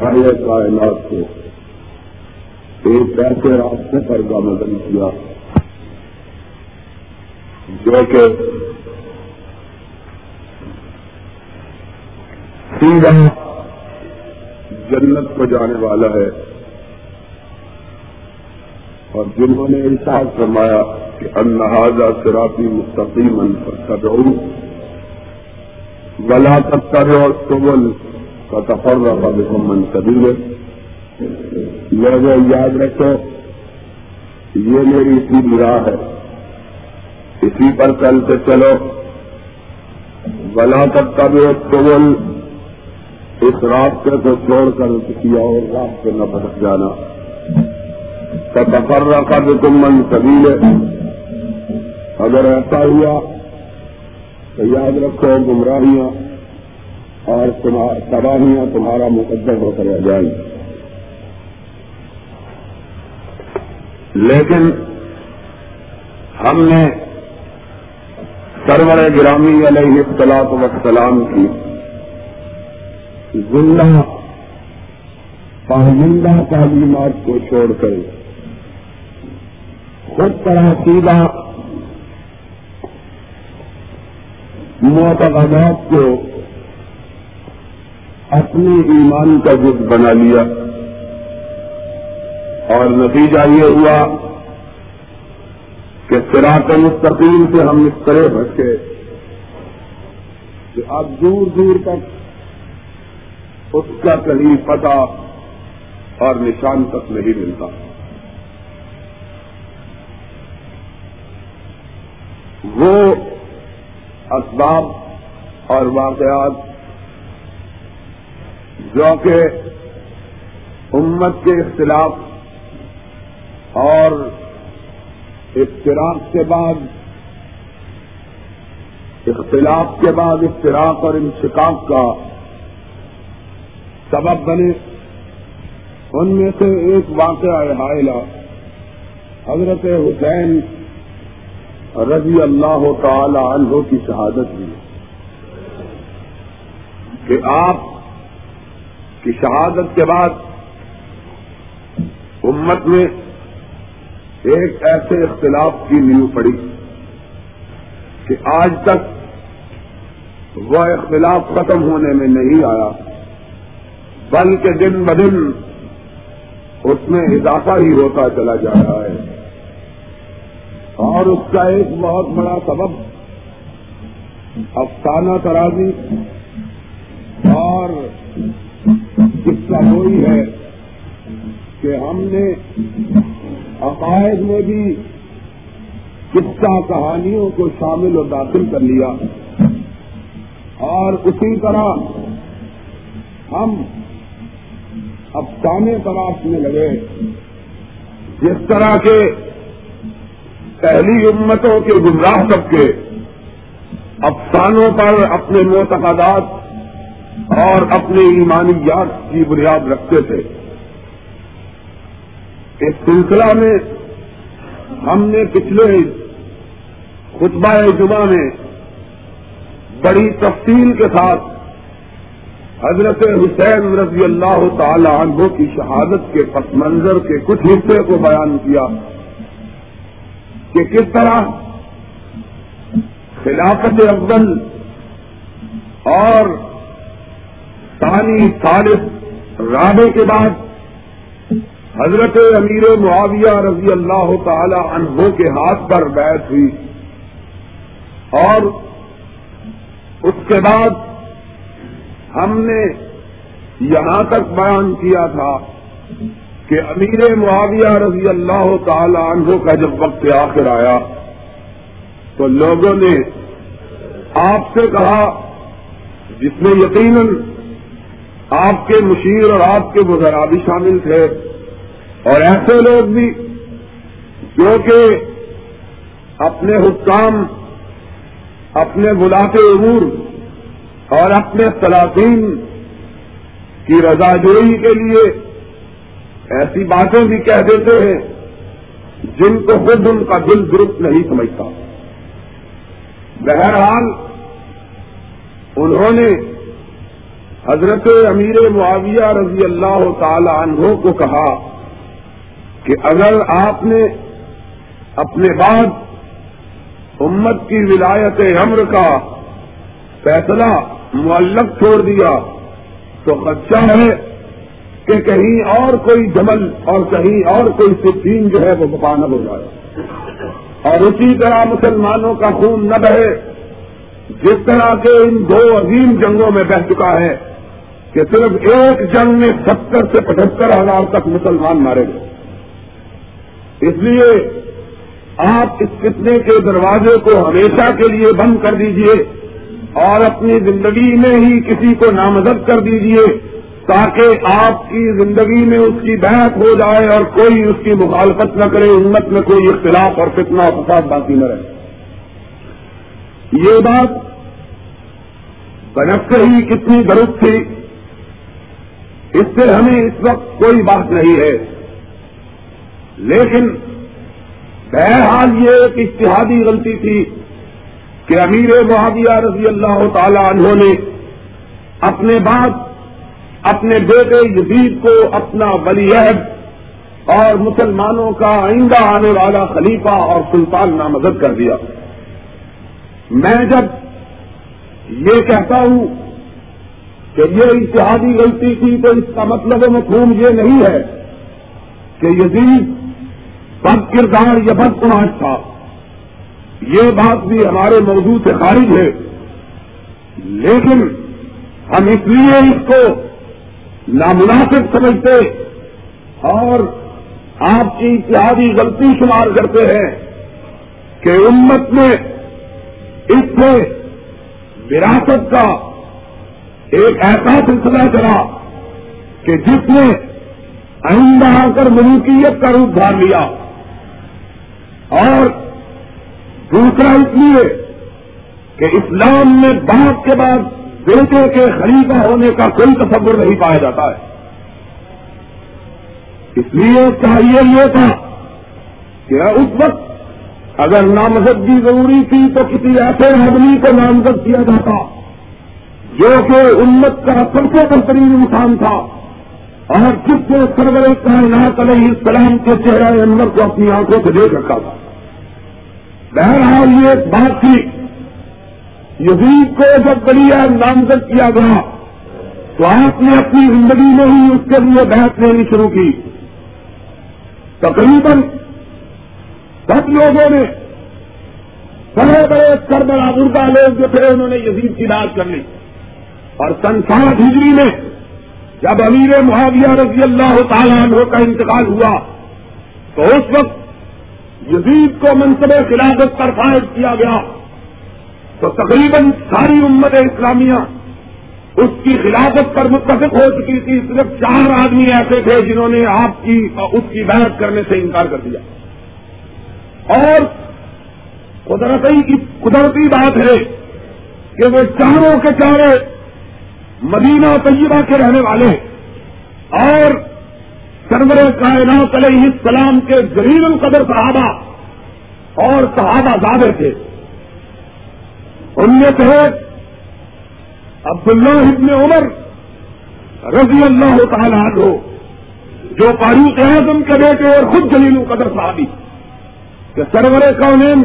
سارے کائنات کو ایک ایسے راستے پر گامزن کیا۔ جو کہ سیدھا جنت کو جانے والا ہے۔ اور جنہوں نے احساس فرمایا کہ انہذا سراپی مستقیم ان بلا تختر اور سبل کا تفر رکھا دیکھو لوگوں یاد رکھو، یہ میری اسی راہ ہے، اسی پر چل کے چلو۔ بلا تختر اور سبل اس راستے کو چھوڑ کر کسی اور راستے نہ بھٹک جانا۔ تفر رکھا جو تم من ہے اگر ایسا ہوا تو یاد رکھو گمراہیاں اور تباہیاں تمہارا مقدم ہو کر رہ جائیں۔ لیکن ہم نے سرور گرامی علیہ اطلاق وسلام کی زندہ پائندہ تعلیمات کو چھوڑ کر خود طرح سیدھا معتقدات کو اپنی ایمان کا جد بنا لیا اور نتیجہ یہ ہوا کہ سراط مستقیم سے ہم اس طرح بھٹکے کہ اب دور دور تک اس کا کہیں پتہ اور نشان تک نہیں ملتا۔ وہ اسباب اور واقعات جو کہ امت کے اختلاف اور اختراق کے بعد، اختلاف کے بعد اختراق اور انشقاق کا سبب بنے۔ ان میں سے ایک واقعہ حائلہ، حضرت حسین رضی اللہ تعالی عنہ کی شہادت ہوئی کہ آپ کی شہادت کے بعد امت میں ایک ایسے اختلاف کی نیو پڑی کہ آج تک وہ اختلاف ختم ہونے میں نہیں آیا، بلکہ دن بدن اس میں اضافہ ہی ہوتا چلا جا رہا ہے۔ اور اس کا ایک بہت بڑا سبب افسانہ ترازی اس وہی ہے کہ ہم نے عقائد میں بھی قصہ کہانیوں کو شامل و داخل کر لیا اور اسی طرح ہم افسانے تراشنے لگے جس طرح کے پہلی امتوں کے گمراہ سب کے افسانوں پر اپنے معتقدات اور اپنے ایمانیات کی بنیاد رکھتے تھے۔ اس سلسلہ میں ہم نے پچھلے خطبہ جمعہ میں بڑی تفصیل کے ساتھ حضرت حسین رضی اللہ تعالی عنہ کی شہادت کے پس منظر کے کچھ حصے کو بیان کیا کہ کس طرح خلافت افضل اور ثانی ثالث رابع کے بعد حضرت امیر معاویہ رضی اللہ تعالی عنہ کے ہاتھ پر بیٹھ ہوئی۔ اور اس کے بعد ہم نے یہاں تک بیان کیا تھا کہ امیر معاویہ رضی اللہ تعالی عنہ کا جب وقت آخر آیا تو لوگوں نے آپ سے کہا، جس میں یقیناً آپ کے مشیر اور آپ کے وزرا بھی شامل تھے۔ اور ایسے لوگ بھی جو کہ اپنے حکام، اپنے بلاتے امور اور اپنے سلاطین کی رضا جوئی کے لیے ایسی باتیں بھی کہہ دیتے ہیں جن کو خود ان کا دل درست نہیں سمجھتا۔ بہرحال انہوں نے حضرت امیر معاویہ رضی اللہ تعالی عنہ کو کہا کہ اگر آپ نے اپنے بعد امت کی ولایت امر کا فیصلہ معلق چھوڑ دیا تو خدشہ ہے کہ کہیں اور کوئی جمل اور کہیں اور کوئی سکین جو ہے وہ مقانب ہو جائے۔ اور اسی طرح مسلمانوں کا خون نہ بہے، جس طرح کے ان دو عظیم جنگوں میں بہ چکا ہے۔ کہ صرف ایک جنگ میں ستر سے پچہتر ہزار تک مسلمان مارے گئے۔ اس لیے آپ اس کتنے کے دروازے کو ہمیشہ کے لیے بند کر دیجیے اور اپنی زندگی میں ہی کسی کو نامزد کر دیجیے تاکہ آپ کی زندگی میں اس کی بحث ہو جائے اور کوئی اس کی مخالفت نہ کرے، امت میں کوئی اختلاف اور کتنا فساد باقی نہ رہے۔ یہ بات بنک سے ہی کتنی درست تھی اس سے ہمیں اس وقت کوئی بات نہیں ہے۔ لیکن بہرحال یہ ایک اشتہادی غلطی تھی کہ امیر معاویہ رضی اللہ تعالی عنہ نے اپنے بعد اپنے بیٹے یزید کو اپنا ولی عہد اور مسلمانوں کا آئندہ آنے والا خلیفہ اور سلطان نامزد کر دیا۔ میں جب یہ کہتا ہوں کہ یہ اتحادی غلطی کی تو اس کا مطلب مفہوم یہ نہیں ہے کہ یزید بد کردار یا بد کماش تھا۔ یہ بات بھی ہمارے موضوع سے خارج ہے۔ لیکن ہم اس لیے اس کو نامناسب سمجھتے اور آپ کی اتحادی غلطی شمار کرتے ہیں کہ امت میں اس سے وراثت کا ایک ایسا سلسلہ چلا کہ جس نے آئندہ آ کر ملوکیت کا روپ دھار لیا اور دوسرا اس لیے کہ اسلام میں باپ کے بعد بیٹے کے خلیفہ ہونے کا کوئی تصور نہیں پایا جاتا ہے۔ اس لیے چاہیے یہ تھا کہ اس وقت اگر نامزدگی ضروری تھی تو کسی ایسے آدمی کو نامزد کیا جاتا۔ جو کہ امت کا سب سے بہترین انسان تھا۔ اور جس سے سرور کائنات علیہ السلام کے چہرہ انور کو اپنی آنکھوں سے دیکھ رکھا تھا۔ بہرحال یہ ایک بات تھی۔ یزید کو جب بڑی نامزد کیا گیا، تو آپ نے اپنی زندگی میں ہی اس کے لیے بحث لینی شروع کی۔ تقریباً سب لوگوں نے بڑے بڑے سربراہ مردہ لوگ جو تھے، انہوں نے یزید کی بات کر لی۔ اور سنساٹ ہجری میں جب امیر معاویہ رضی اللہ تعالیٰ عنہ کا انتقال ہوا، تو اس وقت یزید کو منصب خلافت پر فائد کیا گیا۔ تو تقریباً ساری امت اسلامیہ اس کی خلافت پر متفق ہو چکی تھی، صرف چار آدمی ایسے تھے جنہوں نے آپ کی اس کی بحث کرنے سے انکار کر دیا۔ اور قدرتی کی قدرتی بات ہے کہ وہ چاروں کے چارے مدینہ طیبہ کے رہنے والے اور سرور کائنات علیہ السلام کے غریب القدر صحابہ اور صحابہ زیادہ تھے ان میں سے عبداللہ ابن عمر رضی اللہ تعالیٰ عنہ، جو فاروق اعظم کے بیٹے اور خود جلیل القدر صحابی۔ کہ سرور کونین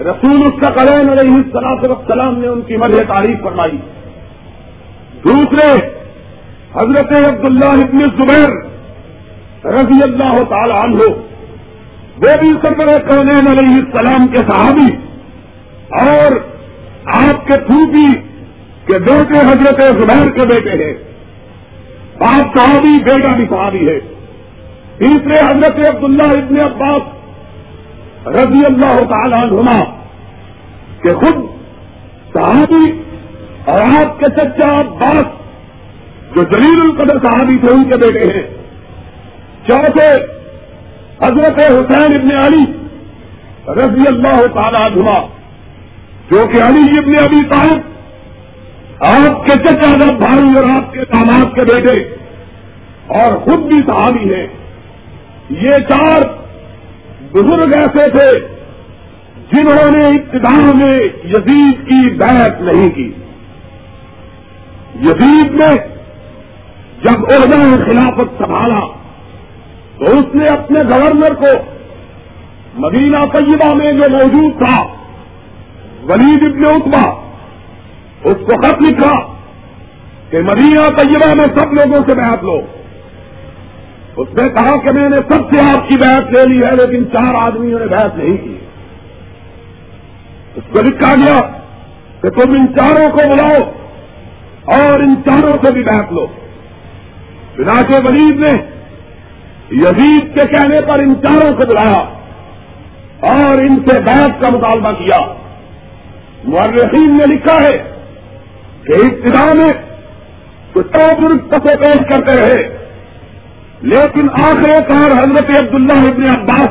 رسول السقلین علیہ السلام السلام نے ان کی مرح تعریف فرمائی۔ دوسرے حضرت عبداللہ ابن زبیر رضی اللہ تعالی عنہ، وہ بھی سربر کونین علیہ السلام کے صحابی اور آپ کے پھوپی کے بیٹے حضرت زبیر کے بیٹے ہیں۔ باپ صحابی، بیٹا بھی صحابی ہے۔ تیسرے حضرت عبداللہ ابن عباس رضی اللہ تعالی عنہما، کہ خود صحابی اور آپ کے چچا عباس جو جلیل القدر صحابی تھے ان کے بیٹے ہیں۔ چوتھے حضرت حسین ابن علی رضی اللہ تعالی عنہ جو کہ علی ابن ابی طالب، آپ کے چچا بھائی اور آپ کے داماد کے بیٹے اور خود بھی صحابی ہیں۔ یہ چار بزرگ ایسے تھے جنہوں نے ابتدا میں یزید کی بحث نہیں کی۔ یزید نے جب عہدہ خلافت سنبھالا تو اس نے اپنے گورنر کو مدینہ طیبہ میں جو موجود تھا، ولید ابن اتبا اس کو خط لکھا کہ مدینہ طیبہ میں سب لوگوں سے بیعت لو۔ اس نے کہا کہ میں نے سب سے آپ کی بیعت لے لی ہے، لیکن چار آدمیوں نے بیعت نہیں کی۔ اس کو لکھا گیا کہ تم ان چاروں کو بلاؤ۔ اور ان چاروں سے بھی بیٹھ لو۔ چنانچہ ولید نے یزید کے کہنے پر ان چاروں کو بلایا اور ان سے بیعت کا مطالبہ کیا۔ مرحیم نے لکھا ہے کہ ابتدا میں کچھ درست پسے پیش کرتے رہے، لیکن آخر کار حضرت عبداللہ ابن عباس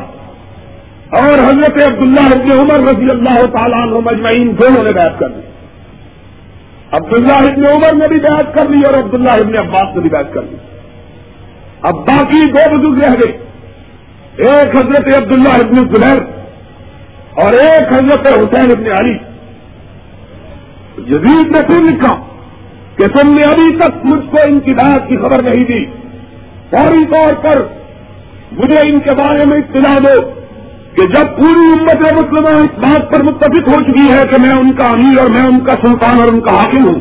اور حضرت عبداللہ ابن عمر رضی اللہ تعالیٰ عنہ مجمعین دونوں نے بیعت کر لی عبداللہ ابن عمر نے بھی بیعت کر لی اور عبداللہ ابن عباس نے بھی بیعت کر لی۔ اب باقی دو بزرگ رہ گئے۔ ایک حضرت عبداللہ ابن زبیر اور ایک حضرت حسین ابن علی۔ جدید نے پھر لکھا کہ تم نے ابھی تک مجھ کو ان کی بات کی خبر نہیں دی۔ فوری طور پر مجھے ان کے بارے میں اطلاع دو۔ کہ جب پوری امت مسلمہ اس بات پر متفق ہو چکی ہے کہ میں ان کا امیر اور میں ان کا سلطان اور ان کا حاکم ہوں،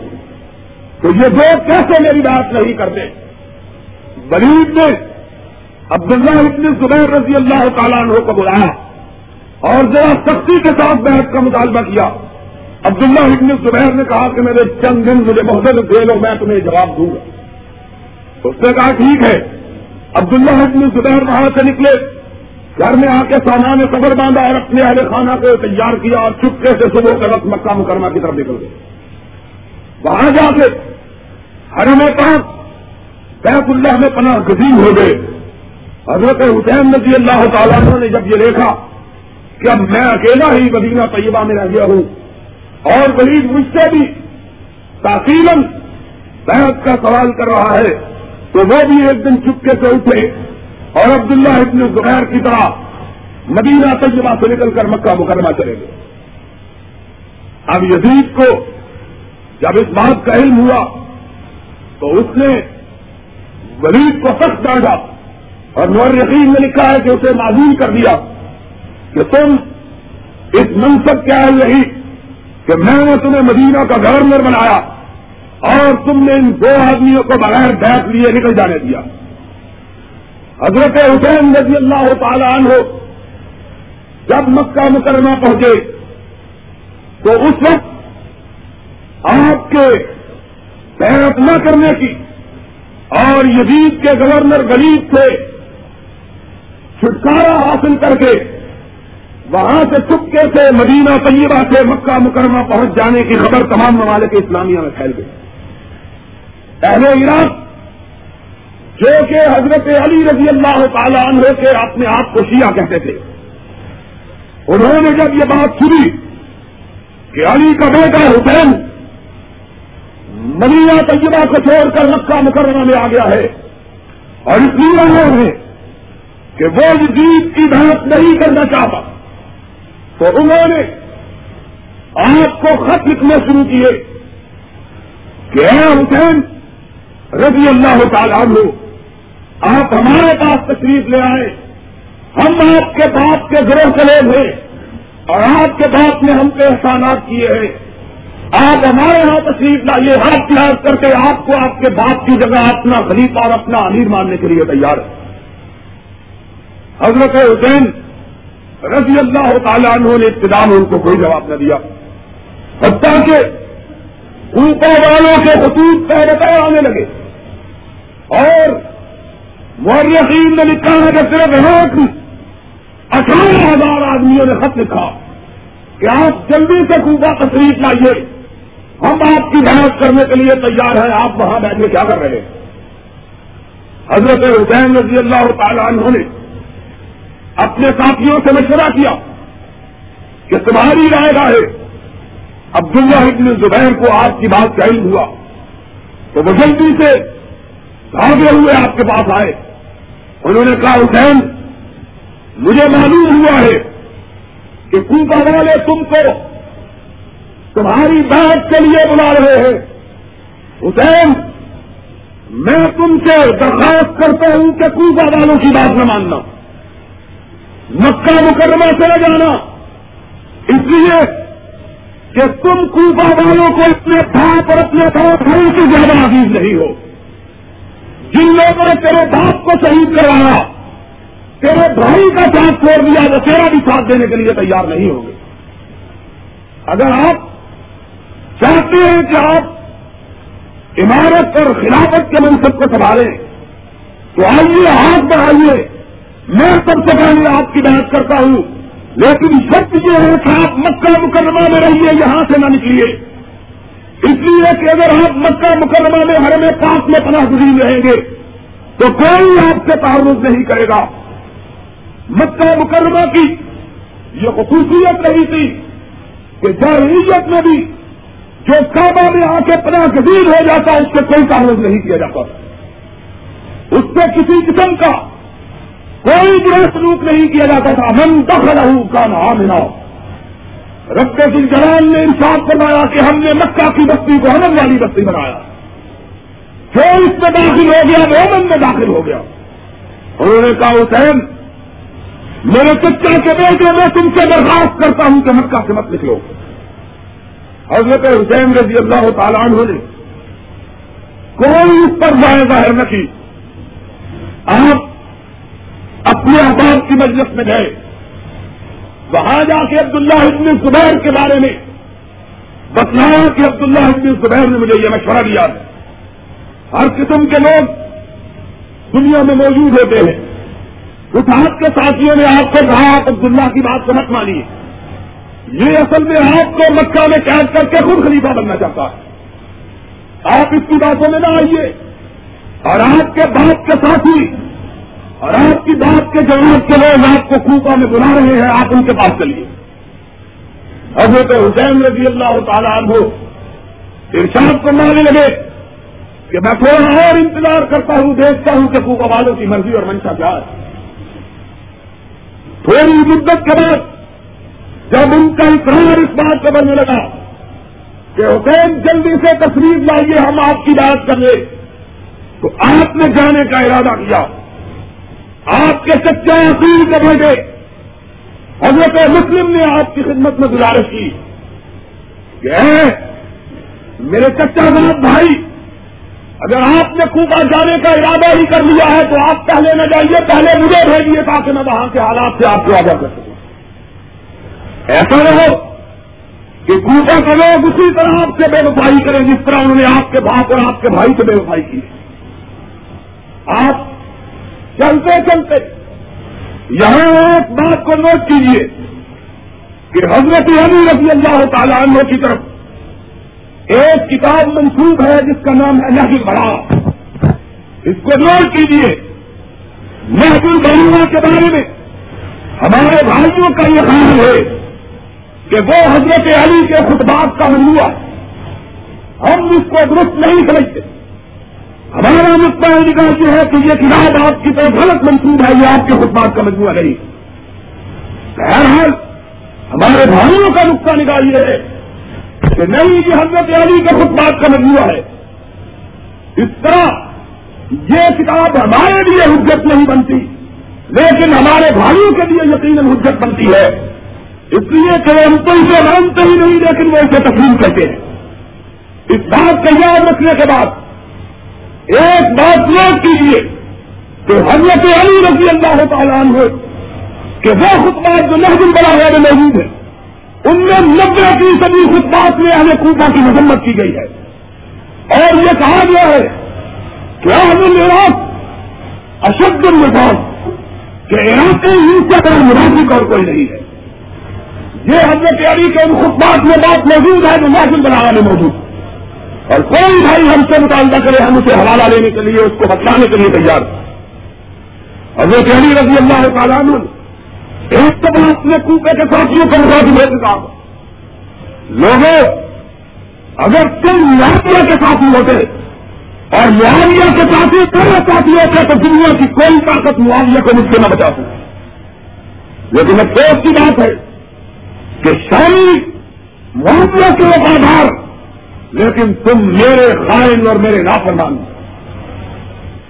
تو یہ دو کیسے میری بات نہیں کرتے؟ ولید نے عبداللہ ابن زبیر رضی اللہ تعالیٰ عنہ کو بلایا اور ذرا سختی کے ساتھ بحث کا مطالبہ کیا۔ عبداللہ ابن زبیر نے کہا کہ میرے چند دن مجھے بہت دے لو، میں تمہیں جواب دوں گا۔ اس نے کہا، ٹھیک ہے۔ عبداللہ ابن زبیر وہاں سے نکلے۔ گھر میں آ کے سامان سفر باندھا اور اپنے اہل خانہ کو تیار کیا اور چپکے سے صبح کے وقت مکہ مکرمہ کی طرف نکل گئے۔ وہاں جا کے ہر میں کہا بیت اللہ میں پناہ گزین ہو گئے۔ حضرت حسین نبی اللہ تعالیٰ نے جب یہ دیکھا کہ اب میں اکیلا ہی مدینہ طیبہ میں رہ گیا ہوں اور غریب مجھ سے بھی تاثیل بیت کا سوال کر رہا ہے، تو وہ بھی ایک دن چپکے سے اٹھے۔ اور عبداللہ ابن زبیر کی طرح مدینہ طیبہ سے نکل کر مکہ مکرمہ چلے گئے۔ اب یزید کو جب اس بات کا علم ہوا تو اس نے ولید کو سخت ڈانٹا اور نور یقین نے لکھا ہے کہ اسے معذور کر دیا کہ تم اس منصب کے آئے رہی کہ میں نے تمہیں مدینہ کا گورنر بنایا اور تم نے ان دو آدمیوں کو بغیر بیٹھ لیے نکل جانے دیا۔ حضرت حسین رضی اللہ تعالی عنہ جب مکہ مکرمہ پہنچے تو اس وقت آپ کے پیرت نہ کرنے کی اور یزید کے گورنر غریب سے چھٹکارا حاصل کر کے وہاں سے چپکے سے مدینہ طیبہ سے مکہ مکرمہ پہنچ جانے کی خبر تمام ممالک اسلامیہ میں پھیل گئی۔ پہلے عراق جو کہ حضرت علی رضی اللہ تعالی عنہ کے اپنے آپ کو شیعہ کہتے تھے۔ انہوں نے جب یہ بات سنی کہ علی کا بیٹا حسین مدینہ طیبہ کو چھوڑ کر مکہ مکرمہ میں آ گیا ہے اور اس لیے انہوں نے کہ وہ جیت کی بحث نہیں کرنا چاہتا، تو انہوں نے آپ کو خط لکھنے شروع کیے کہ اے حسین رضی اللہ تعالیٰ عنہ آپ ہمارے پاس تشریف لے آئے۔ ہم آپ کے باپ کے گروہ چلے تھے اور آپ کے باپ نے ہم پہ احسانات کیے ہیں۔ آپ ہمارے یہاں تشریف لائیے ہاتھ پیاز کر کے آپ کو آپ کے باپ کی جگہ اپنا خلیفہ اور اپنا امیر ماننے کے لیے تیار ہے۔ حضرت حسین رضی اللہ تعالیٰ عنہ نے ابتدا میں ان کو کوئی جواب نہ دیا۔ حتیٰ کہ اوپر والوں کے خطوط پہ آنے لگے۔ اور مورخین نے لکھا ہے کہ صرف ایک اٹھارہ ہزار آدمیوں نے خط لکھا کہ آپ جلدی سے خوبا تشریف لائیے۔ ہم آپ کی بحث کرنے کے لیے تیار ہیں۔ آپ وہاں بیٹھ کے کیا کر رہے ہیں؟ حضرت حسین رضی اللہ تعالیٰ عنہ نے اپنے ساتھیوں سے مشورہ کیا کہ تمہاری رائے گاہ ہے عبداللہ ابن زبیر کو آپ کی بات کا علم ہوا۔ تو وہ جلدی سے بھاگے ہوئے آپ کے پاس آئے۔ انہوں نے کہا، حسین، مجھے معلوم ہوا ہے کہ کوپا والے تم کو تمہاری بات کے لیے بلا رہے ہیں۔ حسین، میں تم سے درخواست کرتا ہوں کہ کوفہ والوں کی بات نہ ماننا۔ مکہ مکرمہ چلے جانا۔ اس لیے کہ تم کوفہ والوں کو اپنے باپ اور اپنے بھائی سے زیادہ عزیز نہیں ہو۔ جن لوگوں نے تیرے باپ کو شہید کروایا، تیرے بھائی کا ساتھ چھوڑ دیا، وہ تیرا بھی ساتھ دینے کے لیے تیار نہیں ہوں گے۔ اگر آپ چاہتے ہیں کہ آپ عمارت اور خلافت کے منصب کو سنبھالیں، تو آئیے، ہاتھ بڑھائیے۔ میں سب سے پہلے آپ کی بات کرتا ہوں، لیکن شرط یہ ہے کہ آپ مکہ مکرمہ میں رہیے، یہاں سے نہ نکلیے۔ اس لیے کہ اگر آپ مکہ مکرمہ میں ہر میں پاس میں پناہ گزین رہیں گے، تو کوئی آپ سے تعارف نہیں کرے گا۔ مکہ مکرمہ کی یہ خصوصیت رہی تھی کہ جہریت میں بھی جو کعبہ میں آ کے پناہ گزیر ہو جاتا، اس سے کوئی تعارف نہیں کیا جاتا۔ اس سے کسی قسم کا کوئی برا سلوک نہیں کیا جاتا تھا۔ من دخل کا نام رب کے جلال نے انصاف بنایا کہ ہم نے مکہ کی بستی کو امن والی بستی بنایا۔ جو اس میں داخل ہو گیا وہ میں داخل ہو گیا۔ انہوں نے کہا، حسین میرے چچا کے بیٹے، میں تم سے درخواست کرتا ہوں کہ مکہ سے مت نکلو۔ حضرت حسین رضی اللہ تعالیٰ عنہ نے کوئی اس پر ظاہر نہ کی۔ آپ اپنے احباب کی مجلس میں گئے۔ وہاں جا کے عبداللہ ابن زبیر کے بارے میں بتلایا کہ عبداللہ ابن زبیر نے مجھے یہ مشورہ دیا ہر قسم کے لوگ دنیا میں موجود ہوتے ہیں۔ اتحاد کے ساتھیوں نے آپ کو کہا آپ عبداللہ کی بات کو مت مانیے۔ یہ اصل میں آپ کو مکہ میں قید کر کے خود خلیفہ بننا چاہتا ہے۔ آپ اس کی باتوں میں نہ آئیے۔ اور آپ کے باپ کے ساتھی اور آپ کی بات کے جواب کے لوگ آپ کو کوپا میں بلا رہے ہیں، آپ ان کے پاس چلیے۔ حضرت حسین رضی اللہ تعالیٰ عنہ ارشاد کو ماننے لگے کہ میں تھوڑا اور انتظار کرتا ہوں، دیکھتا ہوں کہ کوپا والوں کی مرضی اور منشا کیا ہے۔ تھوڑی مدت کے بعد جب ان کا اقرار اس بات کو بننے لگا کہ حسین، جلدی سے تصویر لائیے، ہم آپ کی بات کر لیں تو آپ نے جانے کا ارادہ کیا۔ آپ کے سچے اصول کے بیٹے حضرت مسلم نے آپ کی خدمت میں گزارش کی۔ کہ میرے چچا صاحب بھائی، اگر آپ نے خوبا جانے کا ارادہ ہی کر لیا ہے تو آپ پہلے نہ جائیے، پہلے مجھے بھیجیے تاکہ میں وہاں کے حالات سے آپ کو آگاہ کر سکوں۔ ایسا نہ ہو کہ خوبا کے لوگ اسی طرح آپ سے بے وفائی کریں جس طرح انہوں نے آپ کے باپ اور آپ کے بھائی سے بے وفائی کی۔ آپ چلتے چلتے یہاں ایک بات کو نوٹ کیجیے کہ حضرت علی رضی اللہ تعالیٰ عنہ کی طرف ایک کتاب منسوخ ہے جس کا نام ہے نحل بڑا اس کو نوٹ کیجیے محبول بہنوا کے بارے میں۔ ہمارے بھائیوں کا یہ خیال ہے کہ وہ حضرت علی کے خطبات کا مجموعہ ہم اس کو درست نہیں سمجھتے۔ ہمارا نقطۂ نگاہ یہ ہے کہ یہ کتاب آپ کی طرف غلط منصوب ہے، یہ آپ کے خطبات کا مجموعہ نہیں بہرحال، ہمارے بھائیوں کا نقطہ نگاہ یہ ہے کہ نہیں یہ حضرت علی کے خطبات کا مجموعہ ہے۔ اس طرح یہ کتاب ہمارے لیے حجت نہیں بنتی، لیکن ہمارے بھائیوں کے لیے یقیناً حجت بنتی ہے۔ اس لیے کہ ہم تو اسے مانتے ہی نہیں، لیکن وہ اسے تسلیم کہتے ہیں۔ اس بات کا یاد رکھنے کے بعد ایک بات نوٹ کیجیے کہ حضرت علی رضی اللہ تعالیٰ عنہ کہ وہ خطبات جو محدود بڑا میں موجود ہے، ان میں نبے فیصدی خطبات میں اہل خوبا کی مذمت کی گئی ہے۔ اور یہ کہا گیا ہے کہ اہل عراق اشد النظام کہ عراقی ہی سے اگر منافق اور کوئی نہیں ہے۔ یہ حضرت علی کے ان خطبات میں بات موجود ہے جو محدود بڑا میں موجود۔ ہے اور کوئی بھائی ہم سے مطالبہ کرے ہم اسے حوالہ لینے کے لیے، اس کو بتانے کے لیے تیار۔ اور وہ علی رضی اللہ تعالیٰ ایک تو اپنے کوپے کے ساتھیوں کو مزاج بھیج کا لوگوں، اگر تم معاویہ کے ساتھی ہوتے اور معاویہ کے ساتھی پہلے ساتھی ہوتے، تو دنیا کی کوئی طاقت معاویہ کو مجھ سے نہ بچا سکے۔ لیکن افسوس کی بات ہے کہ شامی معاویہ کے وفادار لیکن تم میرے خائن اور میرے نافرمان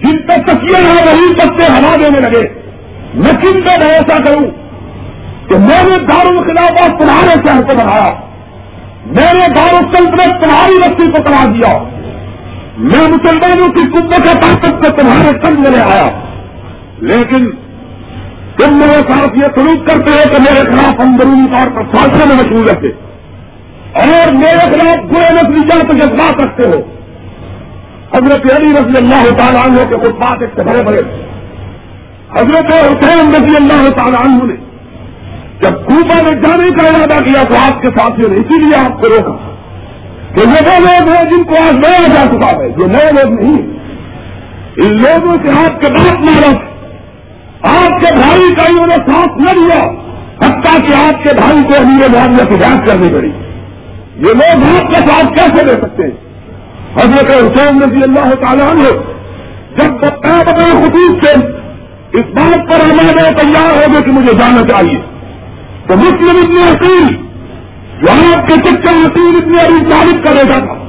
جن پر تکیے ہیں وہی پتے ہوا دینے لگے۔ میں کن پہ بھروسہ کروں کہ میں نے دار الخلافہ تمہارے شہر کو بنایا میں نے دار السلطنت تمہاری رسی کو کرا دیا۔ میں مسلمانوں کی قوت طاقت کو تمہارے سنگ میں آیا۔ لیکن تم میرے ساتھ یہ سلوک کرتے ہو کہ میرے خلاف اندرونی طور پر فاصلے میں مشہور رہتے۔ اور میرے خلاف برے نسلی جذبات رکھتے ہو۔ حضرت علی رضی اللہ تعالیٰ عنہ کے خطبات ایک سے بڑے بڑے۔ حضرت حسین رضی اللہ تعالیٰ عنہ نے جب کوپا میں جانے کا ارادہ کیا تو آپ کے ساتھ نے اسی لیے آپ کو روکا۔ کہ یہ وہ لوگ ہیں جن کو آج نیا جا چکا ہے جو نئے لوگ نہیں۔ ان لوگوں سے آپ کے بات مارت آپ کے بھائی کا انہوں نے ساتھ نہ دیا، حتیٰ کہ آپ کے بھائی کو امیر معاملے سے جانچ کرنی پڑی۔ یہ لوگ آپ کے ساتھ کیسے دے سکتے ہیں؟ حضرت حسین رضی اللہ تعالیٰ نے جب بتا بتا حدود سے اس بات پر ہمارے تیار ہو گئے کہ مجھے جانا چاہیے، تو مسلم اتنی حسین جو آپ کے چکر حسین اتنی ابھی ثابت کر رہا تھا۔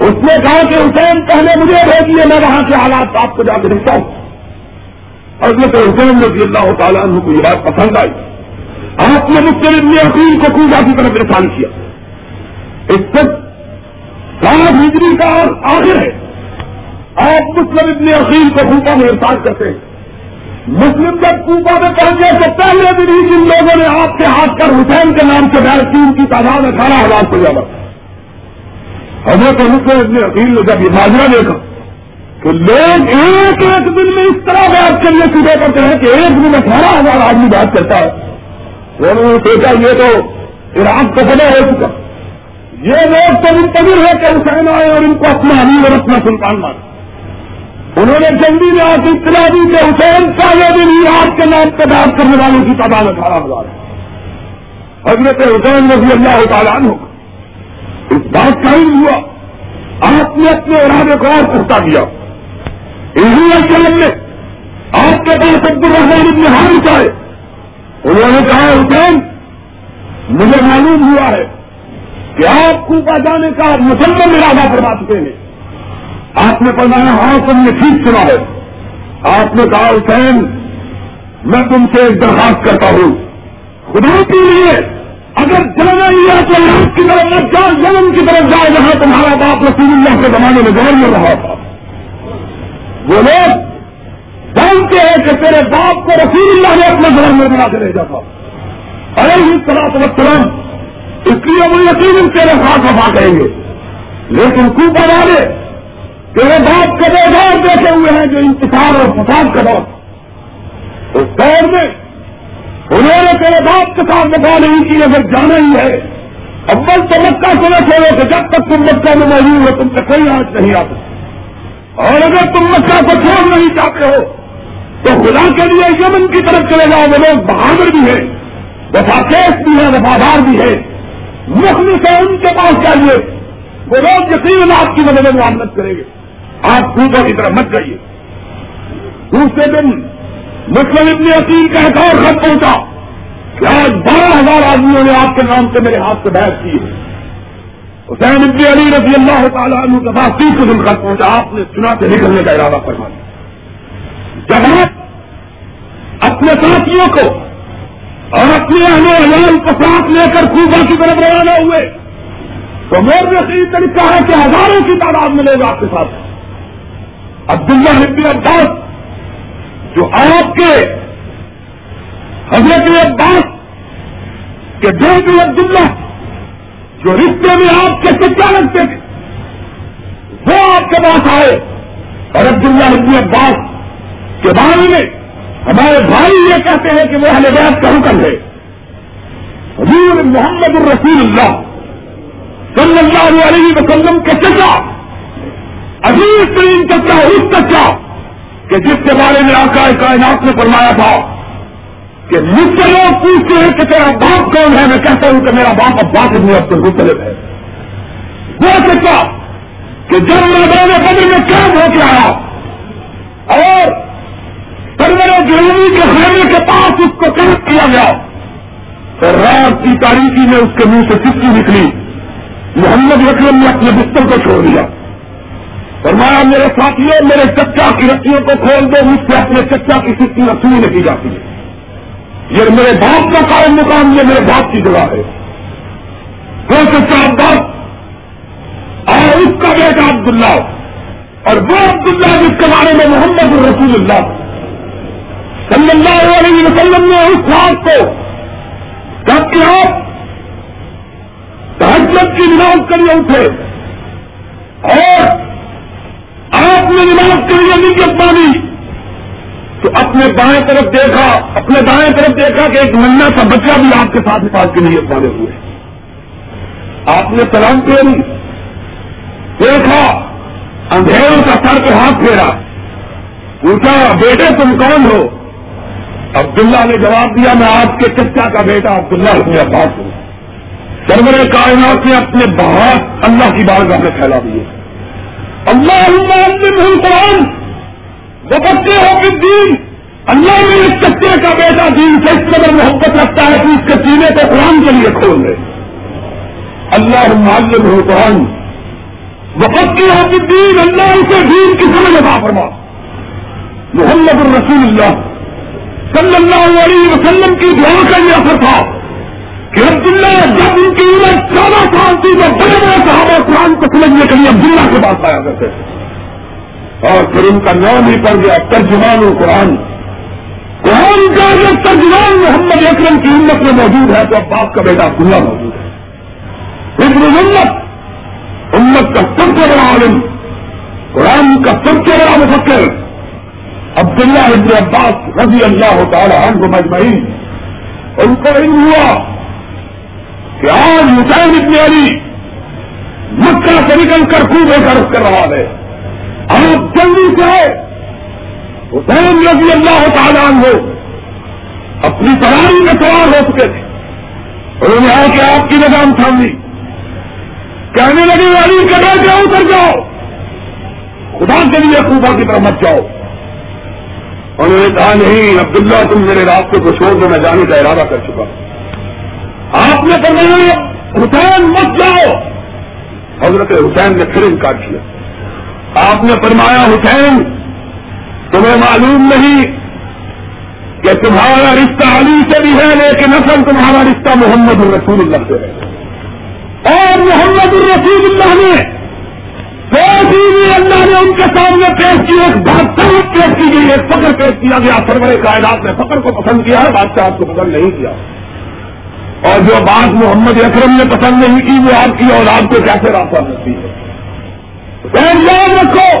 اس نے کہا کہ حسین پہلے مجھے بھیجیے میں وہاں کے حالات آپ کو جا کے دکھتا ہوں حضرت حسین رضی اللہ تعالیٰ عنہ کو یہ بات پسند آئی۔ آپ نے مسلم ابن حسین کو خوب کی طرف پریشان کیا۔ اس سے ہجری کا آخر ہے۔ آپ مسلم ابن عقیل کو کوپا میں ارسال کرتے ہیں۔ مسلم جب کوپا میں پہنچے تو پہلے دن ہی جن لوگوں نے آپ کے ہاتھ کر حسین کے نام سے بیٹھ کی ان کی تعداد اٹھارہ ہزار سے زیادہ۔ حضرت مسلم ابن عقیل نے جب یہ ماجرا دیکھا تو لوگ ایک ایک دن میں اس طرح بات کرنے شروع کرتے ہیں کہ ایک دن اٹھارہ ہزار آدمی بات کرتا ہے۔ انہوں نے سوچا یہ تو عراق کو پتہ ہو چکا۔ یہ لوگ تو منتظر ہے کہ حسین آئے اور ان کو اپنا امیر اور اپنا سلطان مانا انہوں نے جلدی میں آ اطلاع دی کہ حسین پہلے دن ہی آپ کے نام پہ بات کرنے والوں کی تعداد اٹھارہ ہزار ہے۔ حضرت حسین رضی اللہ تعالیٰ عنہ، اس بات کا ہی ہوا۔ آپ نے اپنے ارادے کو اور پختہ کیا۔ انہی اسلام نے آپ کے پاس عبد الرحمان ابن حارث آئے۔ انہوں نے کہا، حسین، مجھے معلوم ہوا ہے کہ آپ کوپا جانے کا مسلم ارادہ کروا چکے ہیں۔ آپ نے فرمایا ہاں تم نے ٹھیک سنا ہے۔ آپ نے کہا، حسین، میں تم سے ایک درخواست کرتا ہوں۔ خدا کے لیے، اگر جانا ہی ہے تو آپ کی طرف مت جاؤ جنم کی طرف جاؤ، جہاں تمہارا باپ رسول اللہ کے زمانے میں گورنر رہا تھا۔ وہ لوگ جانتے ہیں کہ تیرے باپ کو رسول اللہ نے اپنا گورنر بنا کے لے جاتا ارے اس طرح تو اس لیے وہ یقین تیرے ساتھ وفا کریں گے۔ لیکن کوپا والے تیرے باپ کا دور دیکھے ہوئے ہیں جو انتظار اور فساد کا دور۔ اس دور میں انہوں نے تیرے باپ کے ساتھ وفا نہیں کی اگر جانا ہی ہے۔ اول تو مکہ سے نہ چھوڑو کہ جب تک تم مکہ میں موجود ہو، تم سے کوئی آنچ نہیں آتا۔ اور اگر تم مکہ کو چھوڑ نہیں چاہتے ہو، تو خدا کے لیے یمن کی طرف چلے جاؤ۔ وہ لوگ بہادر بھی ہیں وفا بھی ہے وفادار بھی ہے مخلص ہے ان کے پاس چاہیے وہ لوگ یقین آپ کی مدد معاملت کریں گے۔ آپ خوبوں کی طرف مت جائیے۔ دوسرے دن مسلم ابن عقیل کا ایک اور خط پہنچا۔ کہ آج بارہ ہزار آدمیوں نے آپ کے نام سے میرے ہاتھ سے بحث کی ہے۔ حسین ابن علی رضی اللہ تعالیٰ عنہ کے پاس تیسرے دن خط پہنچا۔ آپ نے چنا سے نکلنے کا ارادہ فرما دیا جب آپ اپنے ساتھیوں کو اور اپنے اہل عیال کو ساتھ لے کر خوبا کی طرف روانہ ہوئے تو مور نے صحیح طریقہ ہے کہ ہزاروں کی تعداد ملے گا آپ کے ساتھ عبداللہ ابن عباس، جو آپ کے حضرت عباس کے بھی عبداللہ، جو رشتے میں آپ کے سچا لگتے تھے، وہ آپ کے پاس آئے اور عبداللہ ابن عباس کے بارے میں ہمارے بھائی یہ کہتے ہیں کہ وہ اہل بیت کا حکم ہے۔ حضور محمد الرسول اللہ صلی اللہ علیہ وسلم کے چچا عزیز ترین چچا، اس چچا کہ جس کے بارے میں آقا کائنات نے فرمایا تھا کہ مجھ سے لوگ پوچھتے ہیں کہ تیرا باپ کون ہے؟ میں کہتا ہوں کہ میرا باپ اب بات ابن عبد المطلب ہے۔ وہ چچا کہ جب میدان بدر میں قید ہو کے آیا اور سرور جنوبی کے خیمے کے پاس اس کو قید کیا گیا اور رات کی تاریخی میں اس کے منہ سے چٹکی نکلی۔ محمد اکرم نے اپنے بستر کو چھوڑ دیا۔ فرمایا، میرے ساتھیوں میرے چچا کی رسیوں کو کھول دو، مجھ سے اپنے چچا کی سکتی رسوئی نہیں جاتی۔ ہے یہ میرے باپ کا قائم مقام، یہ میرے باپ کی جگہ ہے۔ وہ چچا عباس اور اس کا بیٹا عبداللہ۔ اور وہ عبداللہ جس کے بارے میں محمد الرسول اللہ صلی اللہ علیہ وسلم نے اس رات کو جبکہ آپ تحجت کی نماز کریے اٹھے اور آپ نے نماز کے لیے نیت مانی تو اپنے بائیں طرف دیکھا، اپنے دائیں طرف دیکھا کہ ایک منا کا بچہ بھی آپ کے ساتھ نماز کی نیت مانے ہوئے۔ آپ نے سلام کیا نہیں۔ دیکھا، اندھیروں کا سر کے ہاتھ پھیرا۔ پوچھا، بیٹے تم کون ہو؟ عبداللہ نے جواب دیا، میں آپ کے چچا کا بیٹا عبداللہ ابن عباس ہوں۔ سرور کائنات نے اپنے بہت اللہ کی بارگاہ میں پھیلا دیے۔ اللہ قرآن وہ بچے ہو دین اللہ نے اس چچے کا بیٹا دین سے اس قدر محبت رکھتا ہے کہ اس کے سینے کو قرآن کے لیے کھول دے۔ اللہ معلم ہو قرآن وہ ہو دین اللہ اسے دین کی سمجھ ادا فرما۔ محمد الرسول اللہ۔ صلی اللہ علیہ وسلم کی دعا کا یہ اثر تھا کہ عبداللہ جب ان کی عمر چودہ سال تھی تو بڑے بڑے صحابہ قرآن کو سمجھنے کے لیے عبداللہ کے پاس آیا کرتے تھے۔ اور پھر ان کا نام ہی پڑ گیا، ترجمان و قرآن قرآن کا اگر ترجمان محمد اکرم کی امت میں موجود ہے، تو اب باپ کا بیٹا عبداللہ موجود ہے۔ ابن امت امت کا سب سے بڑا عالم، قرآن کا سب سے بڑا مفکر۔ عبداللہ ابن عباس رضی اللہ تعالی عنہ مجمعین. ان کو علم ہوا کہ آج حسین ابن علی مکہ سے نکل کر خوب رس کر رہا ہے. آپ جلدی سے حسین رضی اللہ تعالیٰ ہو اپنی سواری میں سوار ہو چکے تھے. انہوں نے آ کے آپ کی نظام تھامی. کہنے لگے، علی کے بیٹے اتر جاؤ. خدا کے لیے خوبا کی طرف مت جاؤ. انہوں نے کہا، نہیں، عبداللہ، تم میرے راستے کو چھوڑ دو، میں جانے کا ارادہ کر چکا ہوں۔ آپ نے فرمایا، حسین مت جاؤ۔ حضرت حسین نے پھر انکار کیا۔ آپ نے فرمایا، حسین، تمہیں معلوم نہیں کہ تمہارا رشتہ علی سے بھی ہے، لیکن اصل تمہارا رشتہ محمد الرسول اللہ سے ہے۔ اور محمد الرسول اللہ نے اللہ نے ان کے سامنے پیش کی، ایک بہتر پیش کی گئی، ایک فخر پیش کیا گیا۔ سرور کائنات نے فخر کو پسند کیا ہے بادشاہ آپ کو پسند نہیں کیا۔ اور جو بات محمد اکرم نے پسند نہیں کی، وہ آپ کی اولاد کو کیسے راستہ ملتی ہے؟ یاد رکھو،